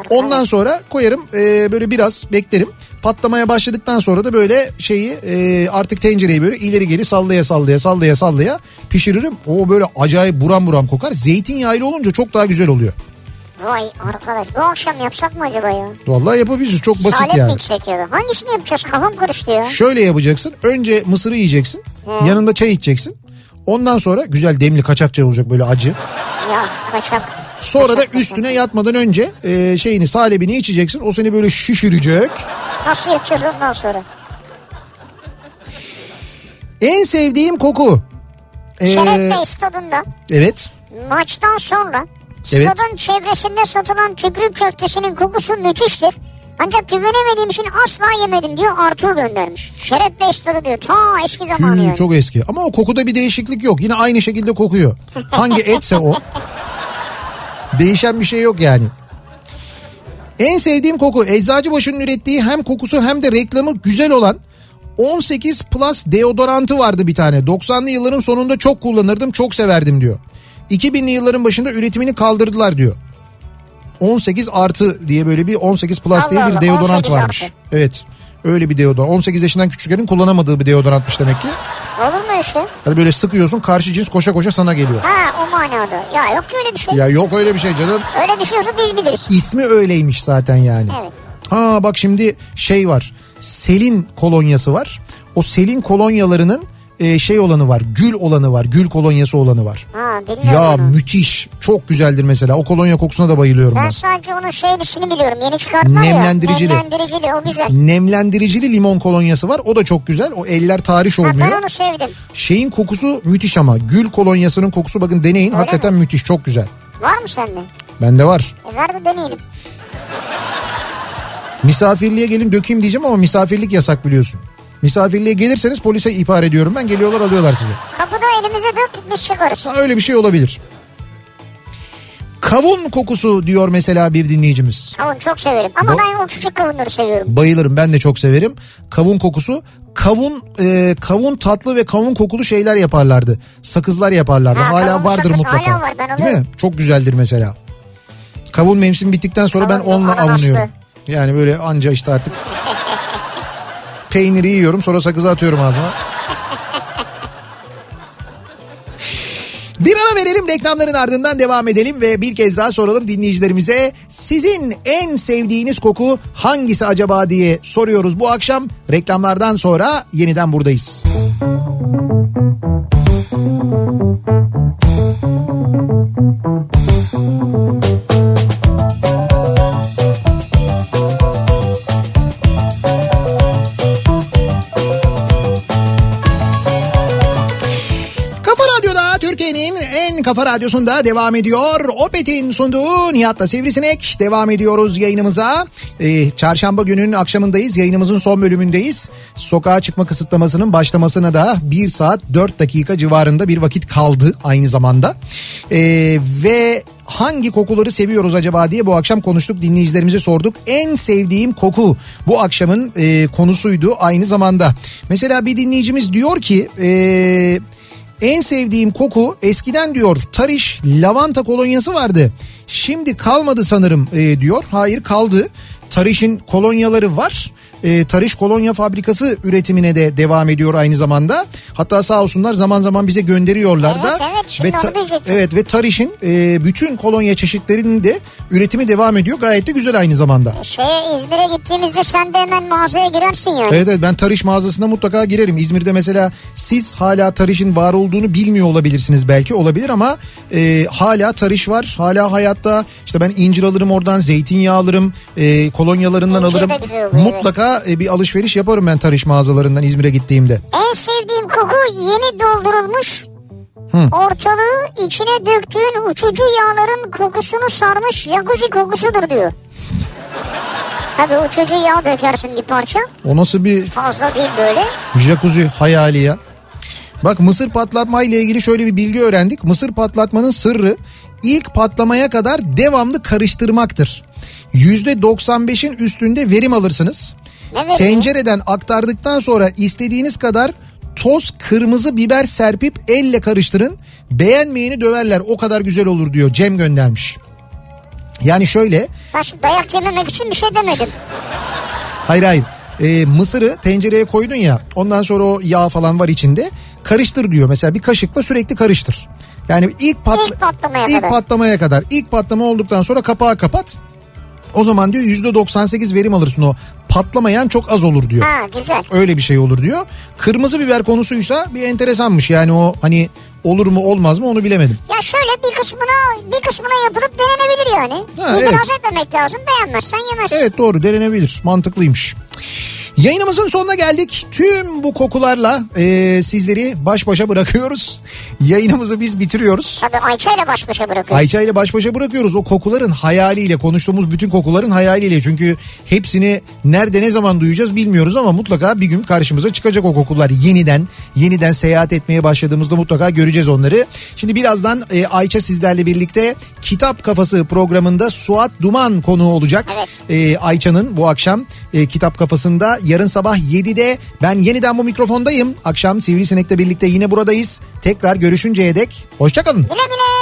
Ondan sonra koyarım e, böyle biraz beklerim. Patlamaya başladıktan sonra da böyle şeyi e, artık tencereyi böyle ileri geri sallaya sallaya sallaya sallaya pişiririm. O böyle acayip buram buram kokar. Zeytinyağıyla olunca çok daha güzel oluyor. Vay arkadaş bu akşam yapsak mı acaba ya? Vallahi yapabiliriz çok basit Salep yani. mi içsek ya da? Hangisini yapacağız? Kafam karıştı ya. Şöyle yapacaksın. Önce mısırı yiyeceksin. Yanında çay içeceksin. Ondan sonra güzel demli kaçak çay olacak böyle acı. Ya kaçak. Sonra da kaçak. üstüne yatmadan önce e, şeyini salebini içeceksin. O seni böyle şişirecek. Nasıl yapacağız ondan sonra? En sevdiğim koku. Ee, Şeref Bey stadında evet. maçtan sonra Evet. stadın çevresinde satılan tükrük köftesinin kokusu müthiştir. Ancak güvenemediğim için asla yemedim diyor Artuğ göndermiş. Şeref Bey stadı diyor ta eski zamanı yani. çok eski. Ama o kokuda bir değişiklik yok. Yine aynı şekilde kokuyor. Hangi [laughs] etse o. Değişen bir şey yok yani. En sevdiğim koku Eczacıbaşı'nın ürettiği hem kokusu hem de reklamı güzel olan 18 Plus deodorantı vardı bir tane. 90'lı yılların sonunda çok kullanırdım, çok severdim diyor. 2000'li yılların başında üretimini kaldırdılar diyor. 18 artı diye böyle bir 18 Plus diye Allah bir Allah, deodorant 18 varmış. artı. Evet. Öyle bir deodorant. 18 yaşından küçüklerin kullanamadığı bir deodorantmış demek ki. Olur mu işte? Hani böyle sıkıyorsun karşı cins koşa koşa sana geliyor. Ha o manada. Ya yok öyle bir şey. Ya yok öyle bir şey canım. Öyle bir şey olsa biz biliriz. İsmi öyleymiş zaten yani. Evet. Ha bak şimdi şey var. Selin kolonyası var. O Selin kolonyalarının e, şey olanı var. Gül olanı var. Gül kolonyası olanı var. Ha Ya onu. müthiş. Çok güzeldir mesela. O kolonya kokusuna da bayılıyorum Ben ben. sadece onun şeylisini biliyorum. Yeni çıkarttılar ya. Nemlendiricili. Nemlendiricili o güzel. Nemlendiricili limon kolonyası var. O da çok güzel. O eller tahriş Ha, olmuyor. ben onu sevdim. Şeyin kokusu müthiş ama. Gül kolonyasının kokusu bakın deneyin. Hakikaten müthiş. Çok güzel. Var mı sende? Bende var. E ver de deneyelim. Misafirliğe gelin dökeyim diyeceğim ama misafirlik yasak biliyorsun. Misafirliğe gelirseniz polise ihbar ediyorum ben. Geliyorlar alıyorlar sizi. Kapıda elimize dök biz çıkarız. Ha, öyle bir şey olabilir. Kavun kokusu diyor mesela bir dinleyicimiz. Kavun çok severim. Ama Bu- ben o küçük kavunları seviyorum. Bayılırım ben de çok severim. Kavun kokusu. Kavun e, kavun tatlı ve kavun kokulu şeyler yaparlardı. Sakızlar yaparlardı. Ha, hala kavun vardır sakız mutlaka. hala var, ben Değil mi? Çok güzeldir mesela. Kavun mevsim bittikten sonra ben Kavunlu, onunla ananaslı. avunuyorum. Yani böyle anca işte artık [laughs] peyniri yiyorum sonra sakızı atıyorum ağzıma. Bir ara verelim reklamların ardından devam edelim ve bir kez daha soralım dinleyicilerimize. Sizin en sevdiğiniz koku hangisi acaba diye soruyoruz bu akşam. Reklamlardan sonra yeniden buradayız. Kafa kafa radyosunda devam ediyor. Opet'in sunduğu Nihat'la Sivrisinek devam ediyoruz yayınımıza. Ee, çarşamba gününün akşamındayız. Yayınımızın son bölümündeyiz. Sokağa çıkma kısıtlamasının başlamasına da 1 saat 4 dakika civarında bir vakit kaldı aynı zamanda. Ee, ve hangi kokuları seviyoruz acaba diye bu akşam konuştuk dinleyicilerimize sorduk. En sevdiğim koku bu akşamın e, konusuydu aynı zamanda. Mesela bir dinleyicimiz diyor ki... E, En sevdiğim koku eskiden diyor Tariş lavanta kolonyası vardı. Şimdi kalmadı sanırım e, diyor. Hayır kaldı. Tariş'in kolonyaları var. E, Tarış kolonya fabrikası üretimine de devam ediyor aynı zamanda. Hatta sağ olsunlar zaman zaman bize gönderiyorlar da. Evet, evet, şimdi ve diyecektim. evet ve Tariş'in e, bütün kolonya çeşitlerinin de üretimi devam ediyor. Gayet de güzel aynı zamanda. Şeye İzmir'e gittiğimizde sen de hemen mağazaya girersin yani. Evet evet ben Tarış mağazasına mutlaka girerim. İzmir'de mesela siz hala Tarış'ın var olduğunu bilmiyor olabilirsiniz belki olabilir ama e, hala Tarış var. Hala hayatta işte ben incir alırım oradan zeytinyağı alırım e, kolonyalarından İncir alırım. oluyor, Mutlaka e, bir alışveriş yaparım ben Tarış mağazalarından İzmir'e gittiğimde. En sevdiğim koku yeni doldurulmuş. Ortalığı içine döktüğün uçucu yağların kokusunu sarmış jacuzzi kokusudur diyor. Tabii uçucu yağ dökersin bir parça. O nasıl bir Fazla değil böyle. jacuzzi hayali ya. Bak mısır patlatma ile ilgili şöyle bir bilgi öğrendik. Mısır patlatmanın sırrı ilk patlamaya kadar devamlı karıştırmaktır. %95'in üstünde verim alırsınız. Veriyor? Tencereden aktardıktan sonra istediğiniz kadar toz kırmızı biber serpip elle karıştırın. Beğenmeyeni döverler o kadar güzel olur diyor Cem göndermiş. Yani şöyle şimdi dayak yememek için bir şey demedim. Hayır hayır. Ee, mısırı tencereye koydun ya ondan sonra o yağ falan var içinde. Karıştır diyor mesela bir kaşıkla sürekli karıştır. Yani ilk, patla- İlk patlamaya ilk kadar. patlamaya kadar. İlk patlama olduktan sonra kapağı kapat. O zaman diyor %98 verim alırsın o. Patlamayan çok az olur diyor. Ha güzel. Öyle bir şey olur diyor. Kırmızı biber konusuysa bir enteresanmış. Yani o hani olur mu olmaz mı onu bilemedim. Ya şöyle bir kısmına bir kısmına yapılıp denenebilir yani. Ha, İtiraz evet. etmemek lazım. Beğenmezsen yemezsin. Evet doğru denenebilir mantıklıymış. Yayınımızın sonuna geldik. Tüm bu kokularla e, sizleri baş başa bırakıyoruz. Yayınımızı biz bitiriyoruz. Tabii Ayça ile baş başa bırakıyoruz. Ayça ile baş başa bırakıyoruz. O kokuların hayaliyle konuştuğumuz bütün kokuların hayaliyle. Çünkü hepsini nerede ne zaman duyacağız bilmiyoruz ama mutlaka bir gün karşımıza çıkacak o kokular. Yeniden yeniden seyahat etmeye başladığımızda mutlaka göreceğiz onları. Şimdi birazdan e, Ayça sizlerle birlikte Kitap Kafası programında Suat Duman konuğu olacak. Evet. E, Ayça'nın bu akşam e, Kitap Kafası'nda yarın sabah 7'de ben yeniden bu mikrofondayım. Akşam Sivrisinek'le birlikte yine buradayız. Tekrar görüşünceye dek hoşçakalın. Güle güle.